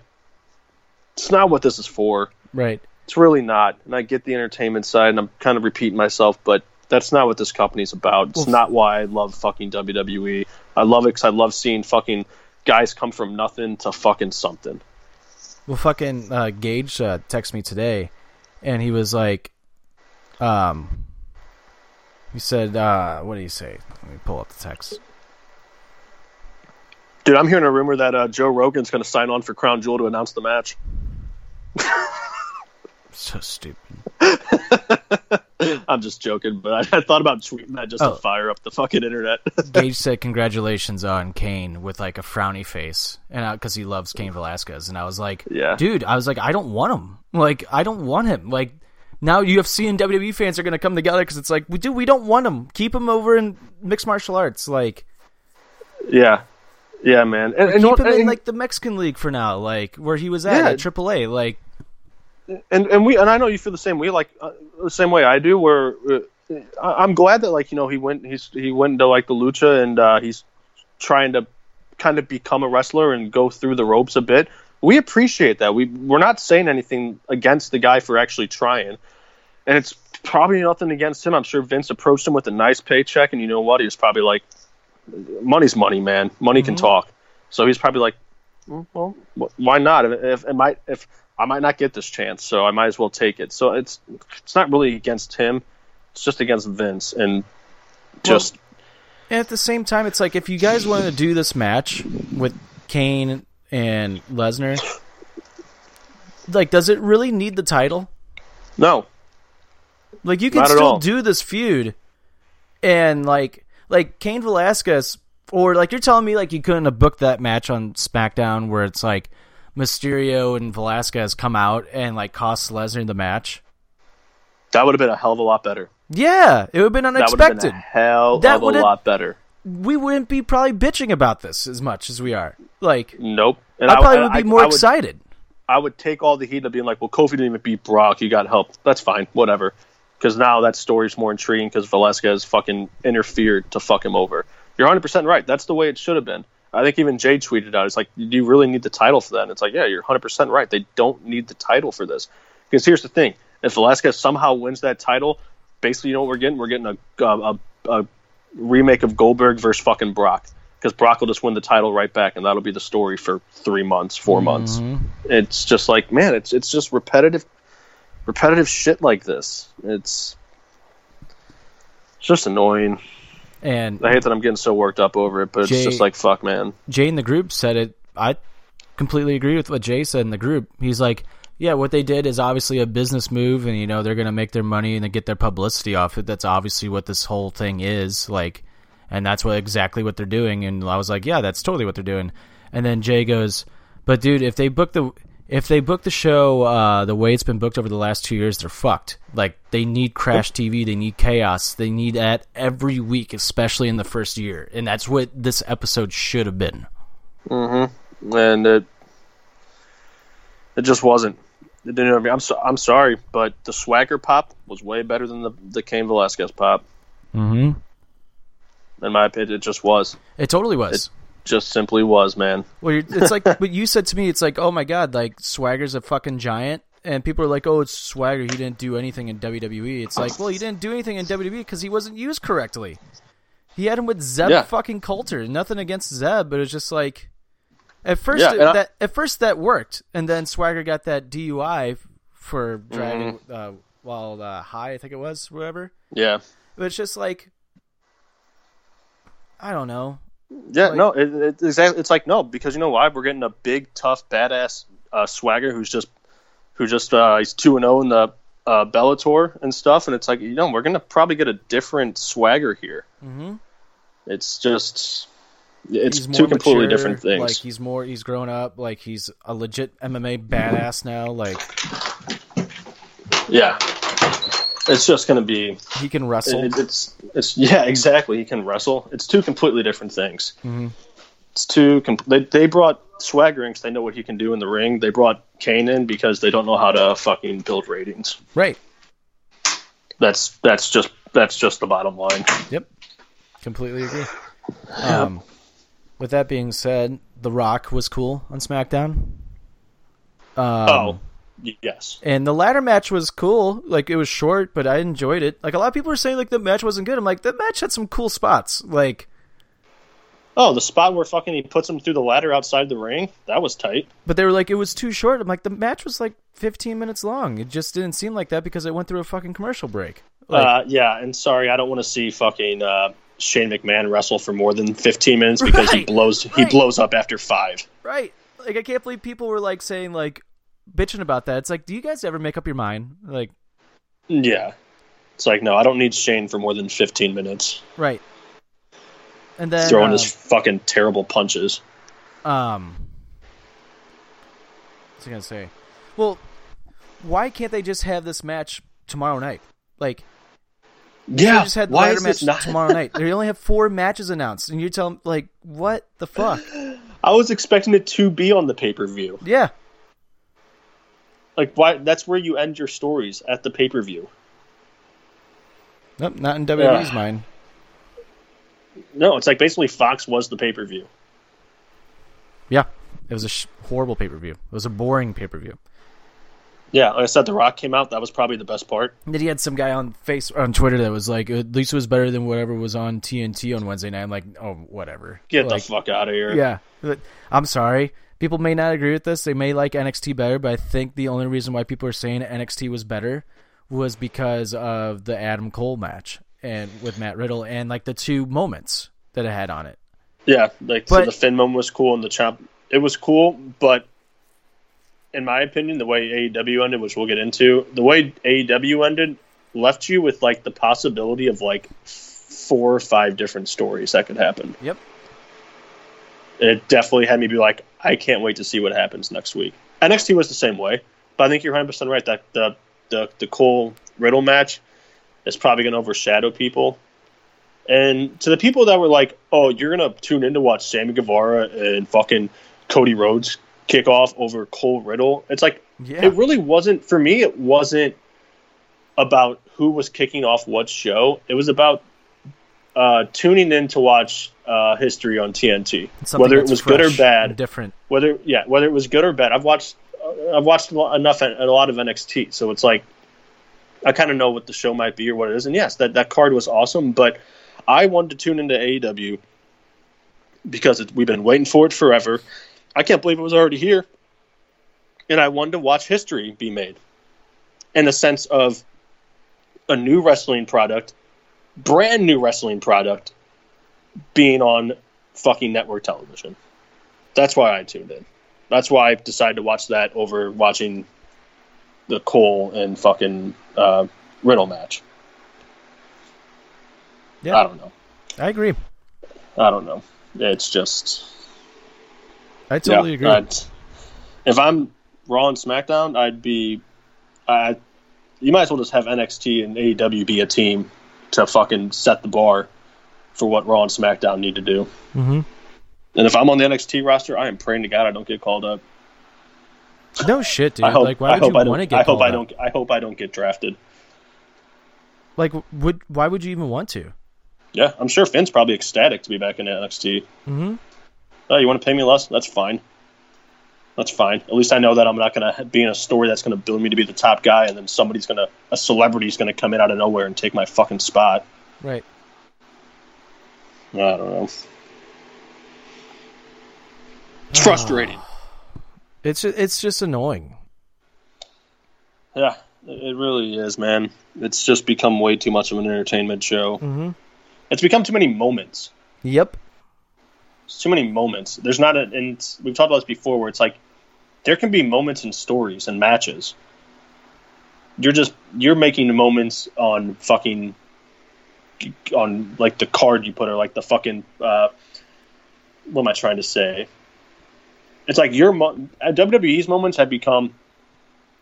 it's not what this is for. Right. It's really not. And I get the entertainment side, and I'm kind of repeating myself, but that's not what this company's about. It's Well, not why I love fucking WWE. I love it because I love seeing fucking guys come from nothing to fucking something. Well, fucking uh, Gage uh, texted me today, and he was like, um, he said, uh, what did he say? Let me pull up the text. Dude, I'm hearing a rumor that uh, Joe Rogan's going to sign on for Crown Jewel to announce the match. So stupid. I'm just joking, but I, I thought about tweeting that just Oh. to fire up the fucking internet. Gage said congratulations on Cain with like a frowny face, and because he loves Cain Velasquez, and I was like, Yeah. dude, I was like, I don't want him. Like, I don't want him. Like, now UFC and WWE fans are gonna come together because it's like, we do, we don't want him. Keep him over in mixed martial arts. Like, yeah, yeah, man. And, and, keep know- him in like the Mexican league for now, like where he was at Yeah. at AAA. Like, and and we and I know you feel the same way, like uh, the same way I do. Where uh, I'm glad that like you know he went he's he went into like the lucha and uh, he's trying to kind of become a wrestler and go through the ropes a bit. We appreciate that. We we're not saying anything against the guy for actually trying, and it's probably nothing against him. I'm sure Vince approached him with a nice paycheck, and you know what? He was probably like, "Money's money, man. Money can talk." So he's probably like, "Mm, "Well, why not? If, if it might if I might not get this chance, so I might as well take it." So it's it's not really against him. It's just against Vince and just And at the same time, it's like if you guys want to do this match with Cain and Lesnar, like, does it really need the title? no. Like, you can still all. do this feud, and like, like Cain Velasquez, or like you're telling me, like you couldn't have booked that match on SmackDown where it's like Mysterio and Velasquez come out and like cost Lesnar the match. That would have been a hell of a lot better. Yeah, it would have been unexpected. That would have been a hell That of a lot better. we wouldn't be probably bitching about this as much as we are. Like, Nope. And I probably and would be I- more I would- excited. I would take all the heat of being like, well, Kofi didn't even beat Brock. You got help. That's fine. Whatever. Because now that story's more intriguing because Velasquez fucking interfered to fuck him over. You're 100% right. That's the way it should have been. I think even Jay tweeted out, it's like, do you really need the title for that? And it's like, yeah, you're 100% right. They don't need the title for this. Because here's the thing if Velasquez somehow wins that title, basically, you know what we're getting? We're getting a, a, a, a remake of Goldberg versus fucking Brock. Because Brock will just win the title right back, and that'll be the story for three months, 4 mm-hmm. months. It's just like, man, it's it's just repetitive, repetitive shit like this. It's it's just annoying. And I hate that I'm getting so worked up over it, but it's just like, fuck, man. Jay in the group said it. I completely agree with what Jay said in the group. He's like, yeah, what they did is obviously a business move, and you know they're gonna make their money and they get their publicity off it. That's obviously what this whole thing is like, and that's what exactly what they're doing. And I was like, yeah, that's totally what they're doing. And then Jay goes, "But dude, if they book the if they book the show uh, the way it's been booked over the last two years, they're fucked. Like they need crash TV, they need chaos, they need that every week, especially in the first year, and that's what this episode should have been. and it it just wasn't. It didn't. I mean, I'm so, I'm sorry, but the Swagger pop was way better than the the Cain Velasquez pop. Mm-hmm. In my opinion, it just was. It totally was. Just simply was, man. Well, you're, it's like what you said to me. It's like, oh my god, like Swagger's a fucking giant, and people are like, oh, it's Swagger. He didn't do anything in WWE. It's like, well, he didn't do anything in WWE because he wasn't used correctly. He had him with Zeb Yeah. fucking Coulter. Nothing against Zeb, but it's just like, at first, Yeah, it- and I- that at first that worked, and then Swagger got that DUI for driving Mm-hmm. uh, while uh, high, I think it was, whatever. Yeah. But it's just like, I don't know. Yeah, Like- no, it, it, exactly. It's like no, because you know why? We're getting a big, tough, badass uh, swagger who's just, who just uh, he's two and zero in the uh, Bellator and stuff, and it's like you know we're gonna probably get a different swagger here. Mhm. It's just, it's two more completely mature, different things. Like he's more, he's grown up. Like he's a legit MMA badass now. Like yeah, it's just gonna be. he can wrestle. It, it's it's yeah, exactly. He can wrestle. It's two completely different things. Mm-hmm. It's two. Com- they they brought Swagger in 'cause they know what he can do in the ring. They brought Cain in because they don't know how to fucking build ratings. right. That's that's just that's just the bottom line. Yep. Completely agree. Um, with that being said, The Rock was cool on SmackDown. Um, oh, yes. And the ladder match was cool. Like it was short, but I enjoyed it. Like a lot of people are saying, like the match wasn't good. I'm like, that match had some cool spots. Like, Oh, the spot where fucking he puts him through the ladder outside the ring. That was tight. but they were like, it was too short. I'm like, the match was like 15 minutes long. It just didn't seem like that because it went through a fucking commercial break. Like, uh, yeah, and sorry, I don't want to see fucking uh, Shane McMahon wrestle for more than 15 minutes because he Right, blows he blows up after five. right. Like I can't believe people were like saying like bitching about that. It's like, do you guys ever make up your mind? Like, Yeah, it's like no, I don't need Shane for more than 15 minutes right. And then throwing um, his fucking terrible punches. Um, what's I gonna say? Well, why can't they just have this match tomorrow night? Like, Yeah, just had the why is match not? tomorrow night. They only have four matches announced, and you're telling like, what the fuck? I was expecting it to be on the pay per view. Yeah, Like why? That's where you end your stories at the pay per view. nope, not in WWE's Yeah. mind. No, it's like basically Fox was the pay per view. Yeah, it was a sh- horrible pay per view. It was a boring pay per view. Yeah, like I said, The Rock came out. That was probably the best part. Then he had some guy on face on Twitter that was like, at least it was better than whatever was on TNT on Wednesday night. I'm like, oh, whatever. Get Like, the fuck out of here. Yeah, I'm sorry. People may not agree with this. They may like NXT better, but I think the only reason why people are saying NXT was better was because of the Adam Cole match and with Matt Riddle and like the two moments that it had on it. Yeah, like so the Finn moment was cool and the chomp. It was cool, but in my opinion, the way AEW ended, which we'll get into, the way AEW ended left you with like the possibility of like four or five different stories that could happen. Yep. It definitely had me be like, I can't wait to see what happens next week. NXT was the same way, but I think you're 100 percent right that the the the Cole Riddle match is probably going to overshadow people. And to the people that were like, "Oh, you're gonna tune in to watch Sammy Guevara and fucking Cody Rhodes kick off over Cole Riddle," it's like Yeah. it really wasn't for me. It wasn't about who was kicking off what show. It was about uh, tuning in to watch uh, history on TNT, Something whether it was good or bad. different. Whether yeah, whether it was good or bad. I've watched uh, I've watched a enough a lot of NXT, so it's like I kind of know what the show might be or what it is. And yes, that that card was awesome, but I wanted to tune into AEW because it, we've been waiting for it forever. I can't believe it was already here, and I wanted to watch history be made in the sense of a new wrestling product, brand new wrestling product, being on fucking network television. That's why I tuned in. That's why I decided to watch that over watching the Cole and fucking uh, Riddle match. Yeah, I don't know. I agree. I don't know. It's just I totally Yeah, agree. I'd- if I'm Raw and SmackDown, I'd be. I, you might as well just have NXT and AEW be a team to fucking set the bar for what Raw and SmackDown need to do. hmm And if I'm on the NXT roster, I am praying to God I don't get called up. No shit, dude. I hope. like, why I would you want to don't. get I hope I don't. I hope I don't get drafted. Like, would why would you even want to? Yeah, I'm sure Finn's probably ecstatic to be back in NXT. Mm-hmm. Oh, you want to pay me less? That's fine. That's fine. At least I know that I'm not going to be in a story that's going to build me to be the top guy, and then somebody's going to, a celebrity's going to come in out of nowhere and take my fucking spot. Right. I don't know. It's frustrating. It's it's just annoying. Yeah, it really is, man. It's just become way too much of an entertainment show. Mhm. It's become too many moments. Yep. It's too many moments. There's not a, and we've talked about this before, where it's like there can be moments and stories and matches. You're just you're making moments on fucking on like the card you put or like the fucking uh, what am I trying to say? It's like your mo- WWE's moments have become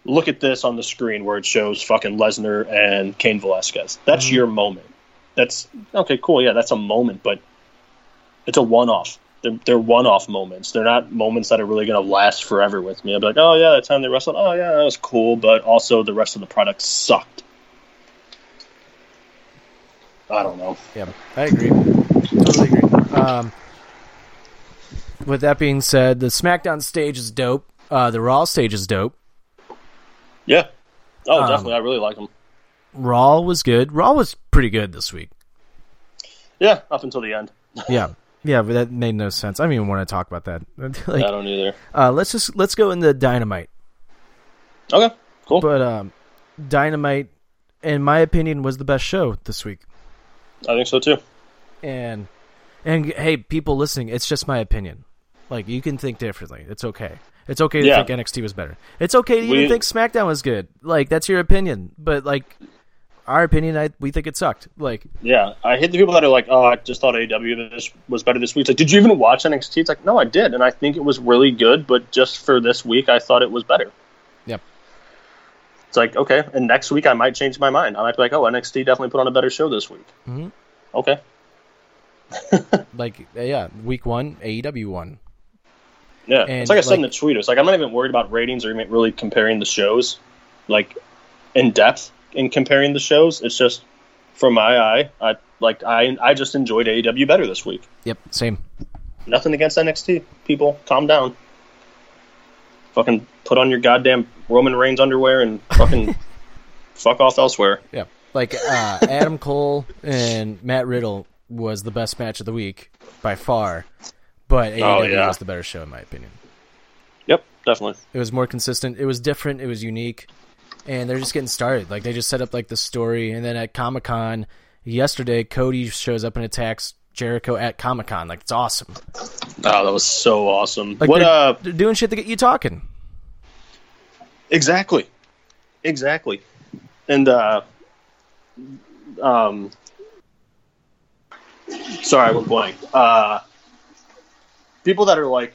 look at this on the screen where it shows fucking Lesnar and Cain Velasquez. That's your moment. That's okay, cool. Yeah, that's a moment, but it's a one-off. They're, they're one-off moments. They're not moments that are really going to last forever with me. I'll be like, oh yeah, that time they wrestled. Oh yeah, that was cool, but also the rest of the product sucked. I don't know. Yeah, I agree. Totally agree. Um, with that being said, the SmackDown stage is dope. Uh, the Raw stage is dope. Yeah. Oh, Um, definitely. I really like them. Raw was good. Raw was pretty good this week. Yeah, up until the end. Yeah, yeah, but that made no sense. I don't even want to talk about that. like, I don't either. uh, let's just let's go into Dynamite. Okay, cool. But um, Dynamite, in my opinion, was the best show this week. I think so too. And and hey, people listening, it's just my opinion. Like you can think differently. It's okay. It's okay to Yeah. think NXT was better. It's okay to We- even think SmackDown was good. Like that's your opinion. But like our opinion, I we think it sucked. Like Yeah, I hate the people that are like, "Oh, I just thought AEW this was better this week." It's like, did you even watch NXT? It's like, no, I did, and I think it was really good, but just for this week, I thought it was better. It's like, okay, and next week I might change my mind. I might be like, oh, NXT definitely put on a better show this week. Mhm. Okay. like yeah, week one, AEW won. Yeah, And, it's like I said in the tweet. It's like I'm not even worried about ratings or even really comparing the shows, like in depth in comparing the shows. It's just from my eye, I like I I just enjoyed AEW better this week. Yep, same. Nothing against NXT. People, calm down. Fucking put on your goddamn Roman Reigns underwear and fucking fuck off elsewhere. Yeah. Like uh, Adam Cole and Matt Riddle was the best match of the week by far, but AEW Oh, yeah. was the better show in my opinion. Yep, definitely. It was more consistent. It was different. It was unique, and they're just getting started. Like they just set up like the story, and then at Comic Con yesterday, Cody shows up and attacks Jericho at Comic Con. Like it's awesome. Oh, that was so awesome. Like what they're, uh they're doing shit to get you talking. Exactly. Exactly. And uh um sorry, I went blank. Uh people that are like,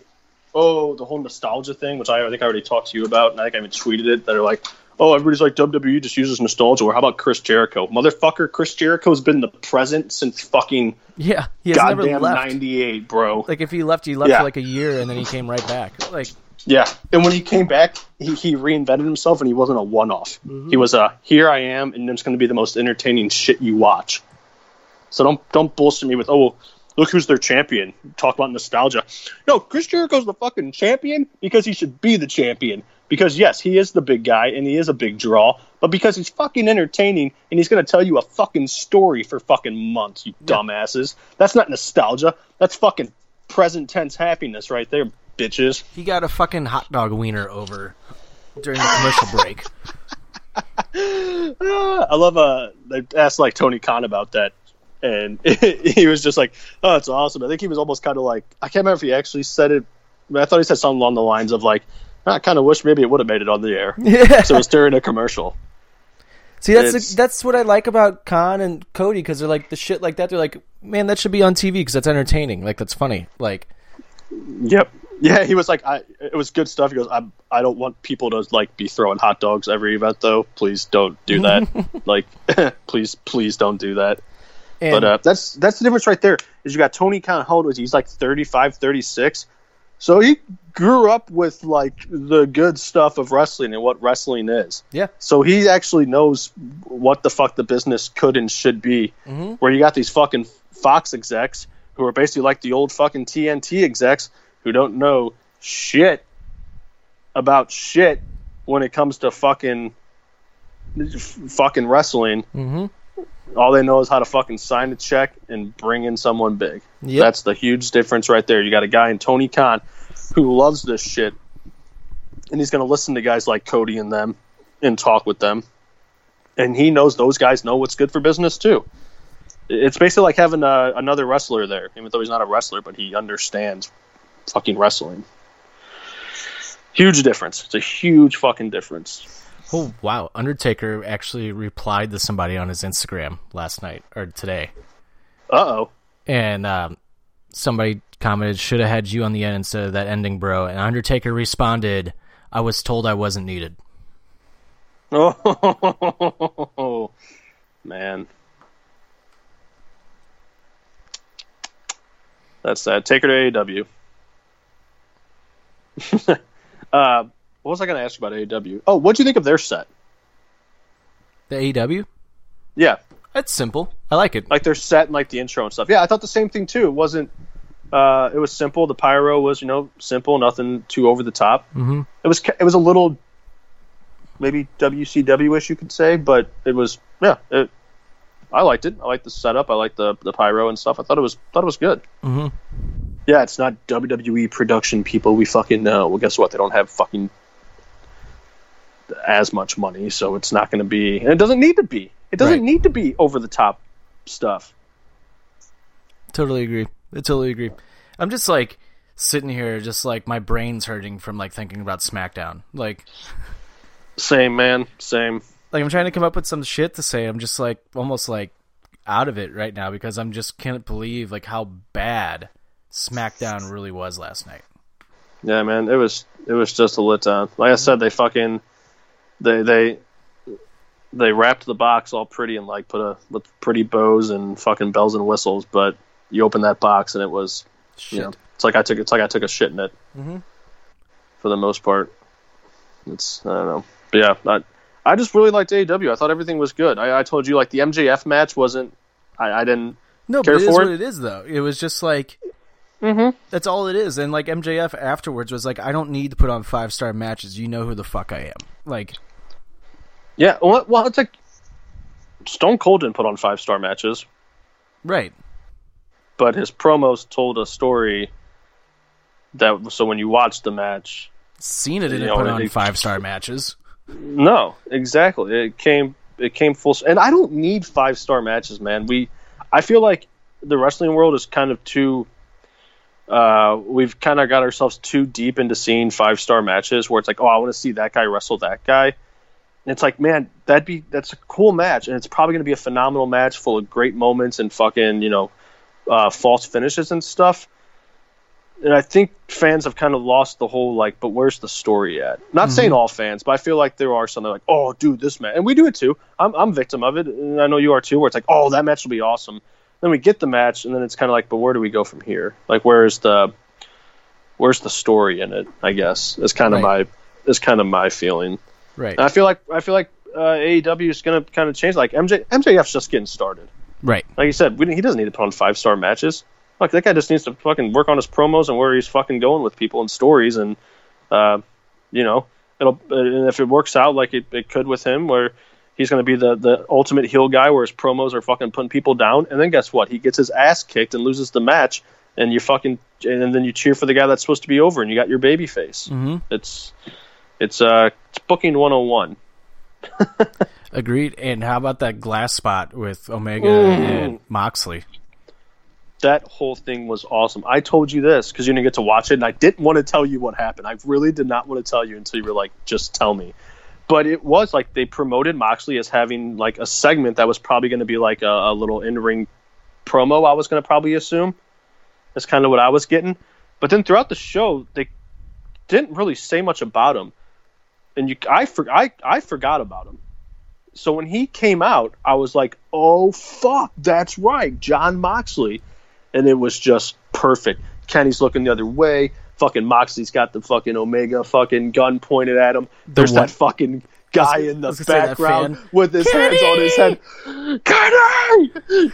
oh, the whole nostalgia thing, which I, I think I already talked to you about, and I think I even tweeted it, that are like, oh, everybody's like WWE just uses nostalgia, or how about Chris Jericho? Motherfucker, Chris Jericho's been the present since fucking Yeah, he has never goddamn left. ninety eight, bro. Like if he left, he left Yeah. for like a year, and then he came right back. Like Yeah, and when he came back, he, he reinvented himself, and he wasn't a one-off. Mm-hmm. He was a here I am, and it's going to be the most entertaining shit you watch. So don't don't bullshit me with oh look who's their champion. Talk about nostalgia. No, Chris Jericho's the fucking champion because he should be the champion. Because yes, he is the big guy and he is a big draw, but because he's fucking entertaining and he's going to tell you a fucking story for fucking months, you dumbasses. That's not nostalgia. That's fucking present tense happiness right there, bitches. he got a fucking hot dog wiener over during the commercial break. I love uh they asked like Tony Khan about that and he was just like, Oh, it's awesome. I think he was almost kinda like I can't remember if he actually said it but I thought he said something along the lines of like I kind of wish maybe it would have made it on the air. Yeah. So it was during a commercial. See, that's It's- that's what I like about Khan and Cody because they're like the shit like that. They're like, man, that should be on TV because that's entertaining. Like that's funny. Like Yep. Yeah, he was like, I. It was good stuff. He goes, I. I don't want people to like be throwing hot dogs every event though. Please don't do that. like, please, please don't do that. And But uh, that's that's the difference right there. Is you got Tony Khan. How old was he? He's like 35, 36. So he grew up with like the good stuff of wrestling and what wrestling is. yeah, So he actually knows what the fuck the business could and should be. Where you got these fucking Fox execs who are basically like the old fucking TNT execs who don't know shit about shit when it comes to fucking f- fucking wrestling. mm-hmm. All they know is how to fucking sign a check and bring in someone big. Yep. That's the huge difference right there. You got a guy in Tony Khan who loves this shit, and he's going to listen to guys like Cody and them and talk with them. And he knows those guys know what's good for business too. It's basically like having uh, another wrestler there, even though he's not a wrestler, but he understands fucking wrestling. Huge difference. It's a huge fucking difference. Oh wow, Undertaker actually replied to somebody on his Instagram last night or today, Uh oh. and um, somebody commented, "Should have had you on the end instead of that ending, bro." And Undertaker responded, "I was told I wasn't needed." Oh man, that's sad. Take her to AEW. uh, what was I going to ask about AEW? Oh, what'd you think of their set? The AEW, Yeah, it's simple. I like it. like their set and like the intro and stuff. Yeah, I thought the same thing too. It wasn't. Uh, it was simple. The pyro was, you know, simple. Nothing too over the top. Mm-hmm. It was. It was a little, maybe WCW ish, you could say, but it was. Yeah, it, I liked it. I liked the setup. I liked the the pyro and stuff. I thought it was thought it was good. Mhm. Yeah, it's not WWE production people. We fucking know. Well, guess what? They don't have fucking as much money, so it's not going to be. And it doesn't need to be. It doesn't Right. need to be over the top stuff. Totally agree. I totally agree. I'm just like sitting here, just like my brain's hurting from like thinking about SmackDown. Like, Same man, same. like I'm trying to come up with some shit to say. I'm just like almost like out of it right now because I'm just can't believe like how bad SmackDown really was last night. Yeah, man, it was it was just a letdown. Like I said, they fucking they they they wrapped the box all pretty and like put a with pretty bows and fucking bells and whistles, but you open that box and it was Shit. you know it's like I took it's like I took a shit in it Mhm. for the most part. It's I don't know, but yeah, I I just really liked AEW. I thought everything was good. I, I told you like the MJF match wasn't. I, I didn't. No, care but it is for what it? it is, though. It was just like Mm-hmm. that's all it is. And like MJF afterwards was like, I don't need to put on five star matches. You know who the fuck I am. Like, Yeah, well, well, it's like Stone Cold didn't put on five star matches. right? but his promos told a story that so when you watch the match Cena didn't You know, put on five star matches. no exactly it came it came full and i don't need five star matches man we i feel like the wrestling world is kind of too uh, we've kind of got ourselves too deep into seeing five star matches where it's like oh i want to see that guy wrestle that guy and it's like man that'd be that's a cool match and it's probably going to be a phenomenal match full of great moments and fucking you know uh, false finishes and stuff and I think fans have kind of lost the whole like, but where's the story at? Not saying all fans, but I feel like there are some that are like, oh, dude, this match, and we do it too. I'm I'm victim of it, and I know you are too. Where it's like, oh, that match will be awesome. Then we get the match, and then it's kind of like, but where do we go from here? Like, where's the where's the story in it? I guess is kind of Right. my is kind of my feeling. Right. And I feel like I feel like uh, AEW is going to kind of change. Like MJ MJF's just getting started. right. Like you said, we, he doesn't need to put on five star matches. Like that guy just needs to fucking work on his promos and where he's fucking going with people and stories, and uh, you know, it'll. And if it works out like it, it could with him, where he's going to be the the ultimate heel guy, where his promos are fucking putting people down, and then guess what? He gets his ass kicked and loses the match, and you fucking and then you cheer for the guy that's supposed to be over, and you got your baby face. hmm It's it's uh it's booking 101. Agreed. And how about that glass spot with Omega Ooh. and Moxley? that whole thing was awesome. I told you this because you didn't get to watch it, and I didn't want to tell you what happened. I really did not want to tell you until you were like, just tell me. But it was like they promoted Moxley as having like a segment that was probably going to be like a, a little in ring promo. I was going to probably assume. That's kind of what I was getting. But then throughout the show, they didn't really say much about him, and you, I, for, I, I forgot about him. So when he came out, I was like, "Oh fuck, that's right, Jon Moxley," and it was just perfect. Kenny's looking the other way. Fucking Moxley's got the fucking Omega fucking gun pointed at him. There's that fucking guy in the was gonna say that background with his hands on his head. Kenny,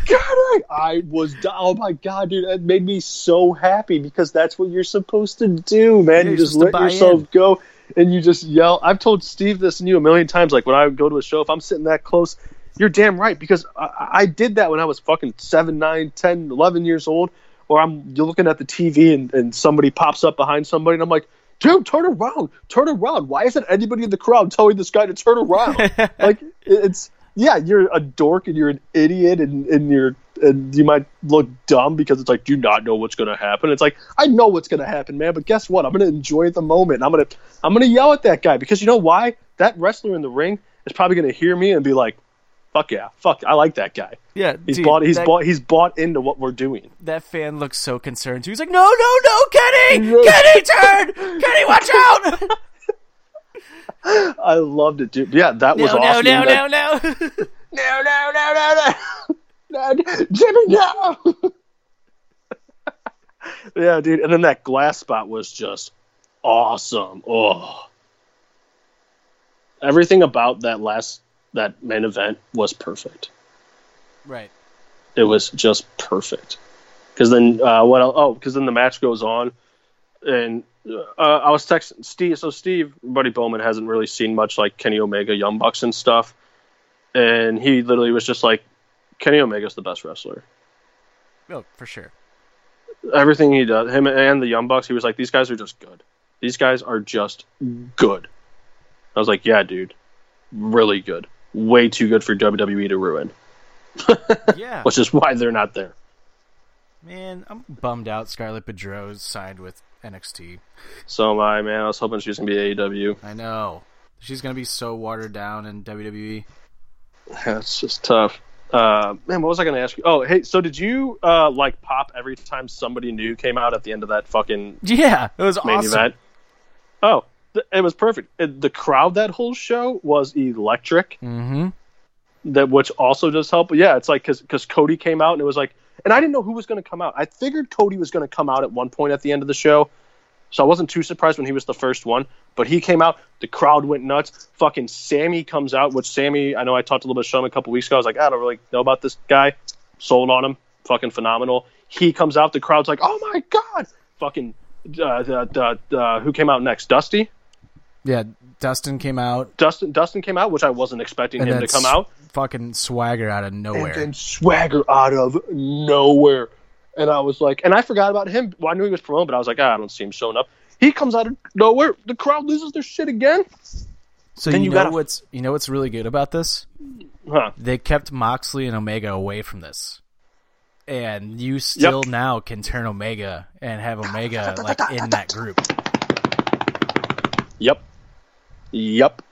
Kenny! I was, oh my god, dude, that made me so happy because that's what you're supposed to do, man. Yeah, you you're just let yourself in. go and you just yell. I've told Steve this and you a million times. Like when I go to a show, if I'm sitting that close, you're damn right because I, I did that when I was fucking 7, 9, 10, 11 years old. Or I'm you're looking at the TV and, and somebody pops up behind somebody and I'm like, dude, turn around, turn around. Why isn't anybody in the crowd telling this guy to turn around? like it's yeah, you're a dork and you're an idiot and, and you're and you might look dumb because it's like, do you not know what's gonna happen? It's like, I know what's gonna happen, man, but guess what? I'm gonna enjoy the moment. I'm gonna I'm gonna yell at that guy because you know why? That wrestler in the ring is probably gonna hear me and be like, Fuck yeah, fuck I like that guy. Yeah, He's dude, bought he's that, bought he's bought into what we're doing. that fan looks so concerned. too. He's like, no, no, no, Kenny, Kenny, turn, Kenny, watch out. I loved it, dude. Yeah, that was no, no, awesome. no, That- no, no. no, no, no, no, no, Jimmy, no. yeah, dude, and then that glass spot was just awesome. Oh, everything about that last that main event was perfect. right. It was just perfect. Because then uh, what? el oh, because then the match goes on, and uh, I was texting Steve. So Steve, Buddy Bowman, hasn't really seen much like Kenny Omega, Young Bucks, and stuff. And he literally was just like, Kenny Omega's the best wrestler. Oh, for sure. Everything he does, him and the Young Bucks, he was like, these guys are just good. These guys are just good. I was like, yeah, dude, really good. Way too good for WWE to ruin, Yeah, which is why they're not there. man, I'm bummed out. Scarlett Bordeaux signed with NXT. So am I, man. I was hoping she was gonna be E AEW. I know she's gonna be so watered down in. WWE. That's just tough. Uh, man, what was I going to ask you? Oh, hey, so did you uh, like pop every time somebody new came out at the end of that fucking Yeah, it was main awesome. event? Oh, it was perfect. It, the crowd that whole show was electric. Mm-hmm. That which also does help. But yeah, it's like because Cody came out and it was like, and I didn't know who was going to come out. I figured Cody was going to come out at one point at the end of the show, so I wasn't too surprised when he was the first one. But he came out, the crowd went nuts. Fucking Sammy comes out, which Sammy, I know I talked a little bit to Sean a couple weeks ago. I was like, I don't really know about this guy. Sold on him, fucking phenomenal. He comes out, the crowd's like, oh my god, fucking. Uh, the, the, uh, who came out next? Dusty. Yeah, Dustin came out Dustin. Dustin came out, which I wasn't expecting and him to come out. fucking swagger out of nowhere. and then swagger out of nowhere. And I was like, and I forgot about him. Well, I knew he was promoted, but I was like, ah, I don't see him showing up. He comes out of nowhere. The crowd loses their shit again. so then you, you know gotta- what's you know what's really good about this? Huh. They kept Moxley and Omega away from this. And you still Yep. now can turn Omega and have Omega like in that group. Yep. Yep.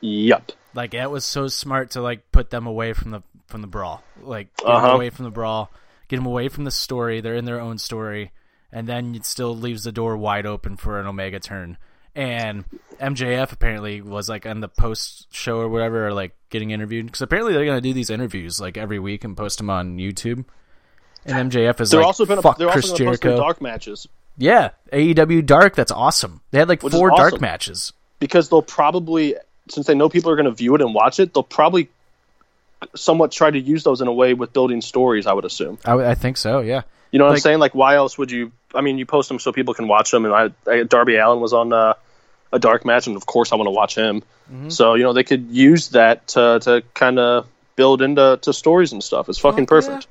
Yep. Like that was so smart to like put them away from the from the brawl. Like get Uh-huh. them away from the brawl, get them away from the story. They're in their own story, and then it still leaves the door wide open for an Omega turn. And MJF apparently was like on the post show or whatever, or like getting interviewed because apparently they're gonna do these interviews like every week and post them on YouTube. And MJF is They're like, also going to fuck they're Chris also going to post their Jericho. dark matches Yeah, AEW Dark. That's awesome. They had like Which four dark matches. Because they'll probably since they know people are going to view it and watch it, they'll probably somewhat try to use those in a way with building stories. I would assume. I, I think so. Yeah. You know what I'm saying? Like, why else would you? I mean, you post them so people can watch them. And I, I Darby Allin was on uh, a dark match, and of course, I want to watch him. Mm-hmm. So you know, they could use that to to kind of build into to stories and stuff. It's fucking Fuck yeah. perfect.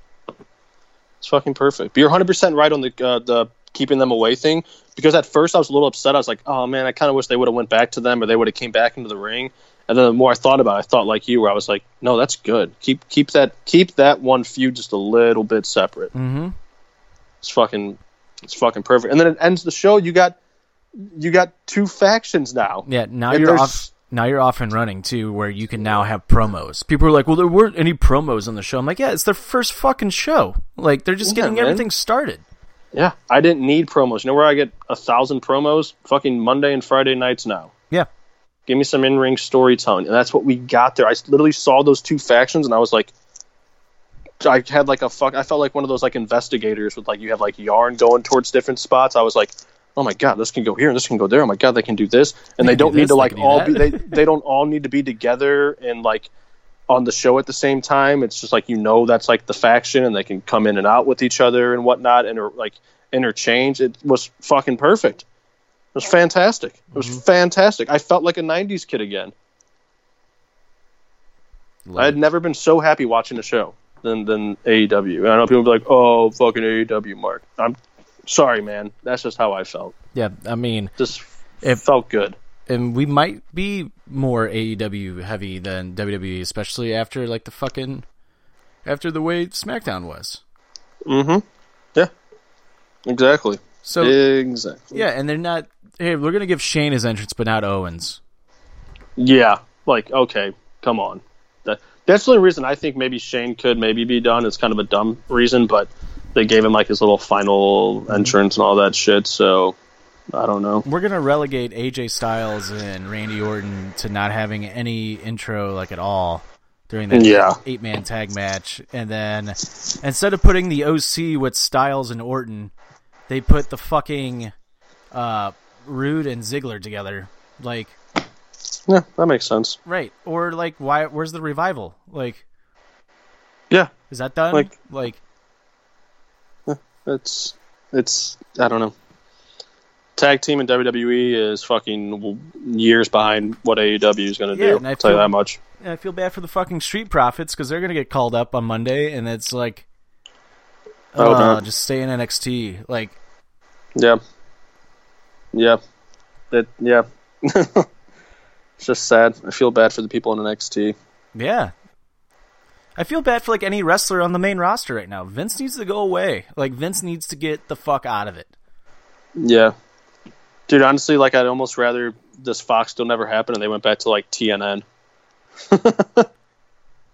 It's fucking perfect. But you're 100 percent right on the uh, the keeping them away thing because at first I was a little upset. I was like, oh man, I kind of wish they would have went back to them or they would have came back into the ring. And then the more I thought about it, I thought like you, where I was like, no, that's good. Keep keep that keep that one feud just a little bit separate. Mm-hmm. It's fucking it's fucking perfect. And then it ends the show. You got you got two factions now. Yeah, now And you're off. Now you're off and running too, where you can now have promos. People are like, "Well, there weren't any promos on the show." I'm like, "Yeah, it's their first fucking show. Like, they're just Yeah, getting man. everything started." Yeah, I didn't need promos. You know where I get a thousand promos? Fucking Monday and Friday nights now. Yeah. Give me some in ring storytelling, and that's what we got there. I literally saw those two factions, and I was like, I had like a fuck. I felt like one of those like investigators with like you have like yarn going towards different spots. I was like, oh my god, this can go here and this can go there. Oh my god, they can do this, and They they, can do don't need this, to like do all that. be. They they don't all need to be together and like on the show at the same time. It's just like you know that's like the faction, and they can come in and out with each other and whatnot, and like interchange. It was fucking perfect. It was fantastic. It was Mm-hmm. fantastic. I felt like a '90s kid again. I had never been so happy watching a show than than AEW. And I know people be like, "Oh, fucking AEW, Mark." I'm sorry, man. That's just how I felt. Yeah, I mean, Just it felt good. And we might be more AEW heavy than WWE, especially after like the fucking after the way SmackDown was. Mm-hmm. Yeah. Exactly. So exactly. yeah, and they're not. Hey, we're gonna give Shane his entrance, but not Owens. Yeah. Like, okay, come on. That that's the only reason I think maybe Shane could maybe be done. It's kind of a dumb reason, but they gave him like his little final entrance and all that shit. So I don't know. We're gonna relegate AJ Styles and Randy Orton to not having any intro like at all during that Yeah. eight man tag match, and then instead of putting the OC with Styles and Orton, they put the fucking uh, Roode and Ziggler together. Like Yeah, that makes sense. right, or like why? Where's the revival? Like Yeah, is that done? Like- like it's it's I don't know. Tag team in WWE is fucking years behind what AEW is going to Yeah, do. and I I'll tell you feel- that much. I feel bad for the fucking Street Profits because they're gonna get called up on Monday, and it's like, Oh, uh, just stay in NXT. Like, Yeah, yeah, that yeah. it's just sad. I feel bad for the people in NXT. yeah, I feel bad for like any wrestler on the main roster right now. Vince needs to go away. Like, Vince needs to get the fuck out of it. Yeah, dude. Honestly, like I'd almost rather this Fox still never happened and they went back to like TNN.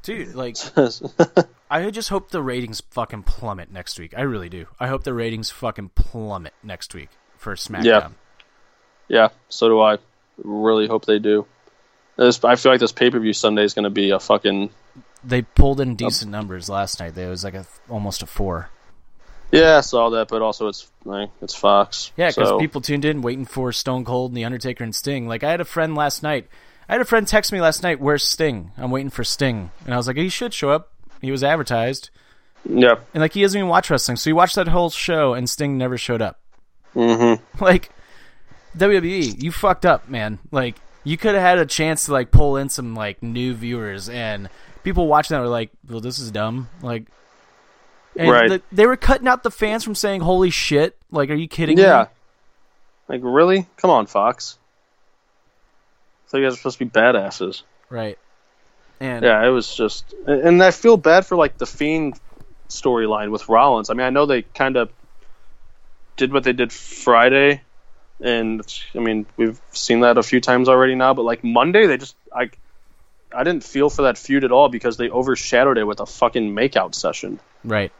Dude, like, I just hope the ratings fucking plummet next week. I really do. I hope the ratings fucking plummet next week for SmackDown. Yeah. yeah, so do I. Really hope they do. This, I feel like this pay per view Sunday is going to be a fucking They pulled in decent numbers last night. There was like a almost a four. Yeah, I saw that, but also it's like it's Fox. Yeah, because so- people tuned in waiting for Stone Cold and The Undertaker and Sting. Like, I had a friend last night. I had a friend text me last night, "Where's Sting? I'm waiting for Sting." And I was like, "He should show up. He was advertised." Yeah. And like, he doesn't even watch wrestling, so he watched that whole show, and Sting never showed up. Mm-hmm. Like, WWE, you fucked up, man. Like, you could have had a chance to like pull in some like new viewers, and people watching that were like, "Well, this is dumb." Like, and Right. the- they were cutting out the fans from saying "Holy shit!" Like, are you kidding me? Yeah. Like really? Come on, Fox. So you guys are supposed to be badasses. Right. And Yeah, it was just, and I feel bad for like the Fiend storyline with Rollins. I mean, I know they kind of did what they did Friday, and I mean we've seen that a few times already now. But like Monday, they just I, I didn't feel for that feud at all because they overshadowed it with a fucking makeout session. right.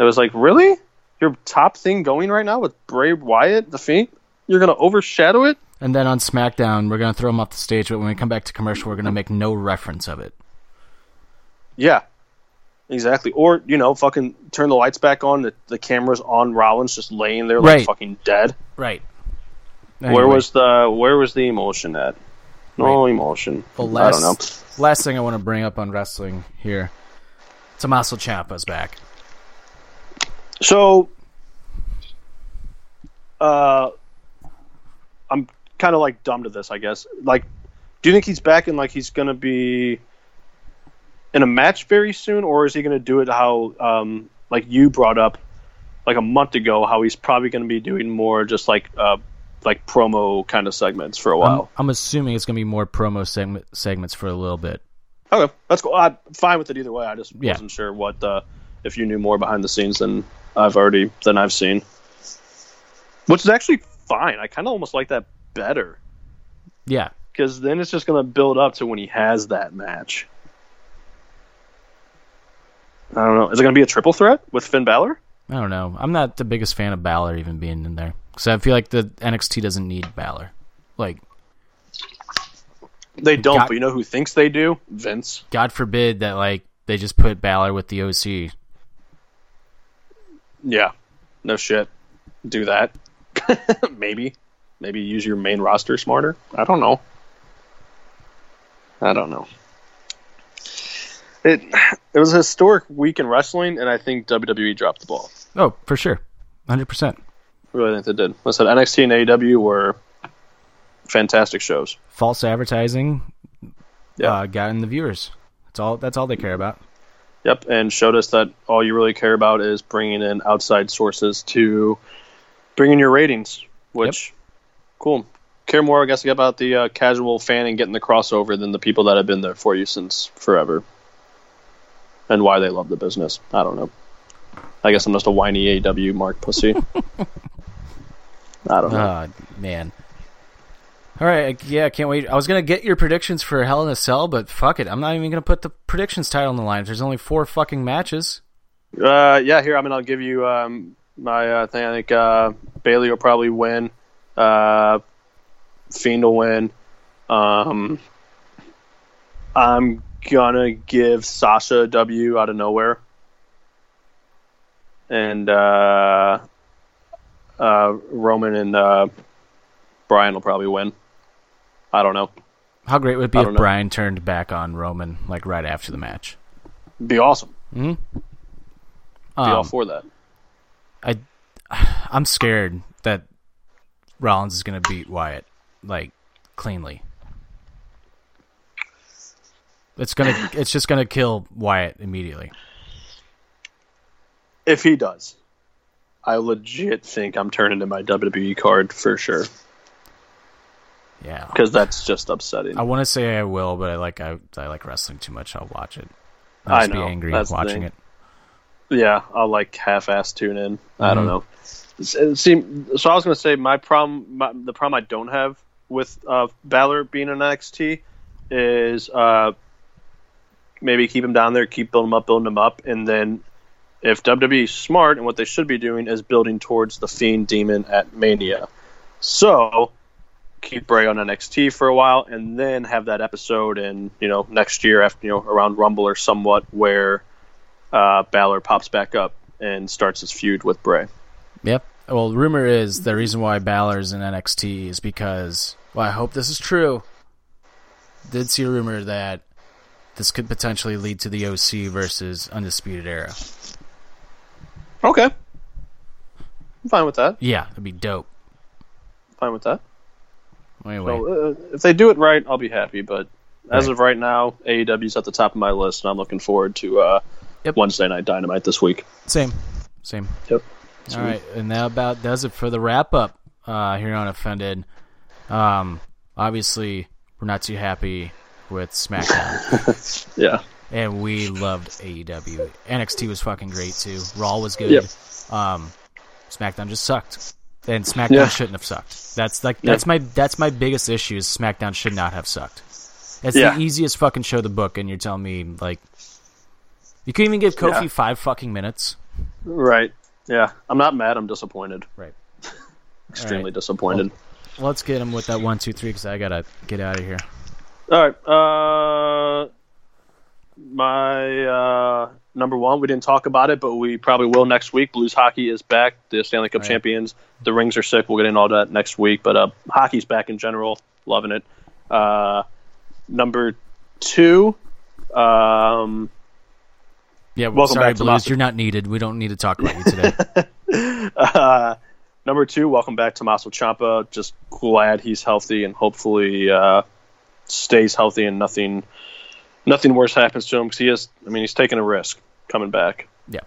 It was like, really? Your top thing going right now with Bray Wyatt, the Fiend? You're gonna overshadow it? And then on SmackDown, we're gonna throw him off the stage, but when we come back to commercial, we're gonna make no reference of it. Yeah, exactly. Or you know, fucking turn the lights back on. The, the camera's on Rollins, just laying there like Right. fucking dead. Right. Where was the Where was the emotion at? No emotion. well, I last, don't know. Last thing I want to bring up on wrestling here, Tommaso Ciampa's back. So, uh, I'm kind of like dumb to this, I guess. Like, do you think he's back and like he's gonna be in a match very soon, or is he gonna do it how, um, like you brought up, like a month ago, how he's probably gonna be doing more just like, uh, like promo kind of segments for a I'm, while. I'm assuming it's gonna be more promo segment, segments for a little bit. okay, that's cool. I'm fine with it either way. I just Yeah. wasn't sure what uh, if you knew more behind the scenes than I've already than I've seen, which is actually fine. I kind of almost like that better Yeah. because then it's just going to build up to when he has that match. I don't know. Is it going to be a triple threat with Finn Balor? I don't know. I'm not the biggest fan of Balor even being in there because I feel like the NXT doesn't need Balor. Like, They don't, Got- but you know who thinks they do? Vince. God forbid that like they just put Balor with the OC. Yeah. No shit. Do that. Maybe. Maybe use your main roster smarter. I don't know. I don't know. It it was a historic week in wrestling, and I think WWE dropped the ball. Oh, for sure, hundred percent. Really think they did. I said NXT and AEW were fantastic shows. False advertising Yeah. uh, got in the viewers. That's all. That's all they care about. Yep, and showed us that all you really care about is bringing in outside sources to bring in your ratings, which cool. Care more, I guess, about the uh, casual fan and getting the crossover than the people that have been there for you since forever, and why they love the business. I don't know. I guess I'm just a whiny AW Mark pussy. I don't know. Oh man. All right, yeah, I can't wait. I was gonna get your predictions for Hell in a Cell, but fuck it, I'm not even gonna put the predictions title on the line. There's only four fucking matches. Uh, yeah, here I mean I'll give you um, my uh, thing. I think uh, Bayley will probably win. Uh, Fiend will win. Um, I'm gonna give Sasha a W out of nowhere, and uh, uh, Roman and uh, Brian will probably win. I don't know. How great would it be if know. Brian turned back on Roman like right after the match? Be awesome. Hmm. Be all Um, for that. I, I'm scared that Rollins is gonna beat Wyatt like cleanly. It's gonna. It's just gonna kill Wyatt immediately. If he does, I legit think I'm turning in my WWE card for sure Yeah. because that's just upsetting. I want to say I will, but I like I, I like wrestling too much. I'll watch it. I I'll just know, be angry watching it. Yeah, I'll like half-ass tune in. I don't Mhm. know. S- it seem- so I was gonna say my problem, my, the problem I don't have with uh, Balor being in NXT is uh, maybe keep him down there, keep building him up, building him up, and then if WWE is smart and what they should be doing is building towards the Fiend Demon at Mania. So keep Bray on NXT for a while, and then have that episode in you know next year after you know around Rumble or somewhat where uh, Balor pops back up and starts his feud with Bray. Yep. Well, rumor is the reason why Balor's in NXT is because. Well, I hope this is true. Did see a rumor that this could potentially lead to the OC versus Undisputed Era. Okay, I'm fine with that. Yeah, that'd be dope. Fine with that. Anyway, So, uh, if they do it right, I'll be happy. But as Right. of right now, AEW's at the top of my list, and I'm looking forward to uh, Yep. Wednesday Night Dynamite this week. same, same. Yep. All right, and that about does it for the wrap up uh, here on Offended. Um, obviously, we're not too happy with SmackDown, Yeah. and we loved AEW. NXT was fucking great too. Raw was good. Yep. Um, SmackDown just sucked, and SmackDown Yeah. shouldn't have sucked. That's like Yeah. that's my that's my biggest issue. Is SmackDown should not have sucked. It's Yeah. the easiest fucking show to book, and you're telling me like you couldn't even give Kofi Yeah. five fucking minutes. Right. Yeah. I'm not mad. I'm disappointed. Right. Extremely right. disappointed. Let's get him with that one, two, three, because I gotta get out of here. All right. Uh, my uh, number one, we didn't talk about it, but we probably will next week. Blues hockey is back. The Stanley Cup Right. champions. The rings are sick. We'll get into all that next week. But uh, hockey's back in general. Loving it. Uh, number two. Um, Yeah, well, Welcome sorry, back to Blues. You're not needed. We don't need to talk about you today. uh, number two, welcome back to Tommaso Ciampa. Just glad he's healthy and hopefully uh, stays healthy and nothing nothing worse happens to him because he is. I mean, he's taking a risk coming back. Yeah.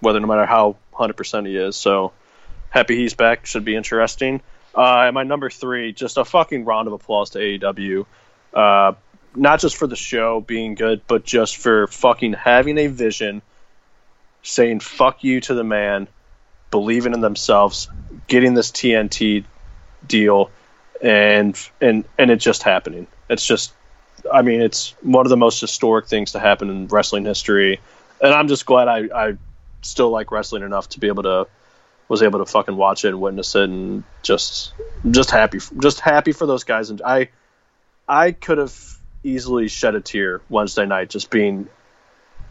Whether no matter how hundred percent he is, so happy he's back. Should be interesting. Uh, my number three, just a fucking round of applause to AEW. Uh, not just for the show being good, but just for fucking having a vision, saying "fuck you" to the man, believing in themselves, getting this TNT deal, and and and it just happening. It's just, I mean, it's one of the most historic things to happen in wrestling history, and I'm just glad I, I still like wrestling enough to be able to was able to fucking watch it and witness it and just just happy just happy for those guys and I I could have easily shed a tear Wednesday night just being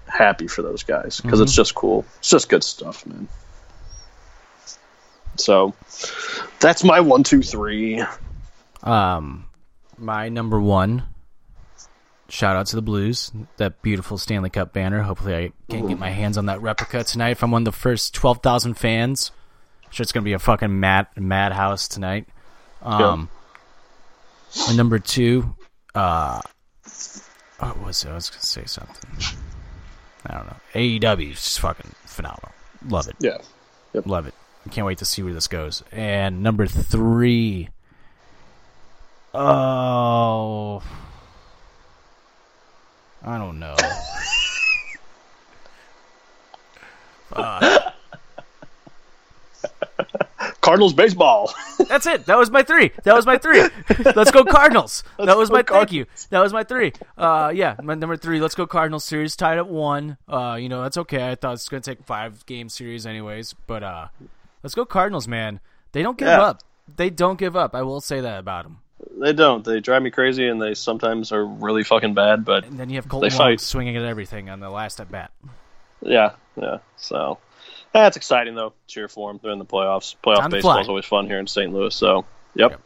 happy for those guys because it's just cool. It's just good stuff, man. So that's my one, two, three. Um, my number one. Shout out to the Blues, that beautiful Stanley Cup banner. Hopefully, I can get my hands on that replica tonight. If I'm one of the first twelve thousand fans, I'm sure it's gonna be a fucking mad madhouse tonight. Um, and number two, uh, what was it? I was gonna say something. I don't know. AEW is just fucking phenomenal. Love it. Yeah. Love it. I can't wait to see where this goes. And number three. Oh. I don't know. Cardinals baseball. That's it. That was my three. That was my three. Let's go Cardinals. that was my thank you. That was my three. Uh, yeah, my number three. Let's go Cardinals series tied at one. Uh, you know that's okay. I thought it's gonna take five game series anyways, but uh, let's go Cardinals, man. They don't give Yeah. up. They don't give up. I will say that about them. They don't. They drive me crazy, and they sometimes are really fucking bad. But And then you have Kolten They fight. swinging at everything on the last at bat. yeah, yeah. So that's exciting though. Cheer for them. They're in the playoffs. Playoff baseball is always fun here in St. Louis. So yep. Yep.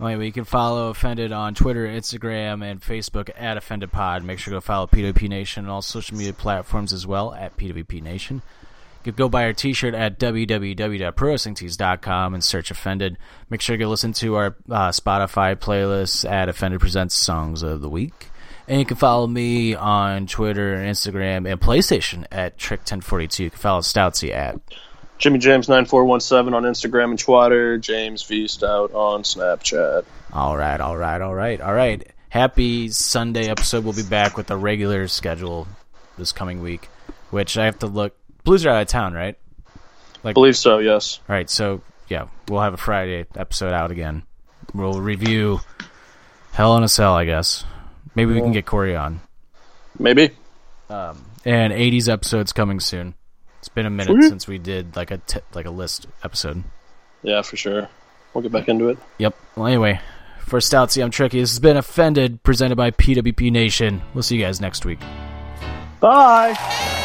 Anyway, you can follow Offended on Twitter, Instagram, and Facebook at Offended Pod. Make sure to go follow PWP Nation on all social media platforms as well at PWP Nation. You can go buy our t-shirt at www.prowrestlingtees.com and search Offended. Make sure go listen to our uh, Spotify playlist at Offended Presents Songs of the Week. And you can follow me on Twitter, and Instagram, and PlayStation at Trick1042. You can follow Stoutsy at Jimmy James nine four one seven on Instagram and Twitter. James V Stout on Snapchat. All right, all right, all right, all right. Happy Sunday episode. We'll be back with the regular schedule this coming week, which I have to look. Blues are out of town, right? Like, believe so. Yes. All right, so yeah, we'll have a Friday episode out again. We'll review Hell in a Cell, I guess. Maybe we can get Corey on. Maybe. Um, And 80s episodes coming soon. It's been a minute Sweet. since we did like a t- like a list episode. Yeah, for sure. We'll get back into it. Yep. Well, anyway, for Stoutsy, I'm Tricky. This has been Offended, presented by PWP Nation. We'll see you guys next week. Bye.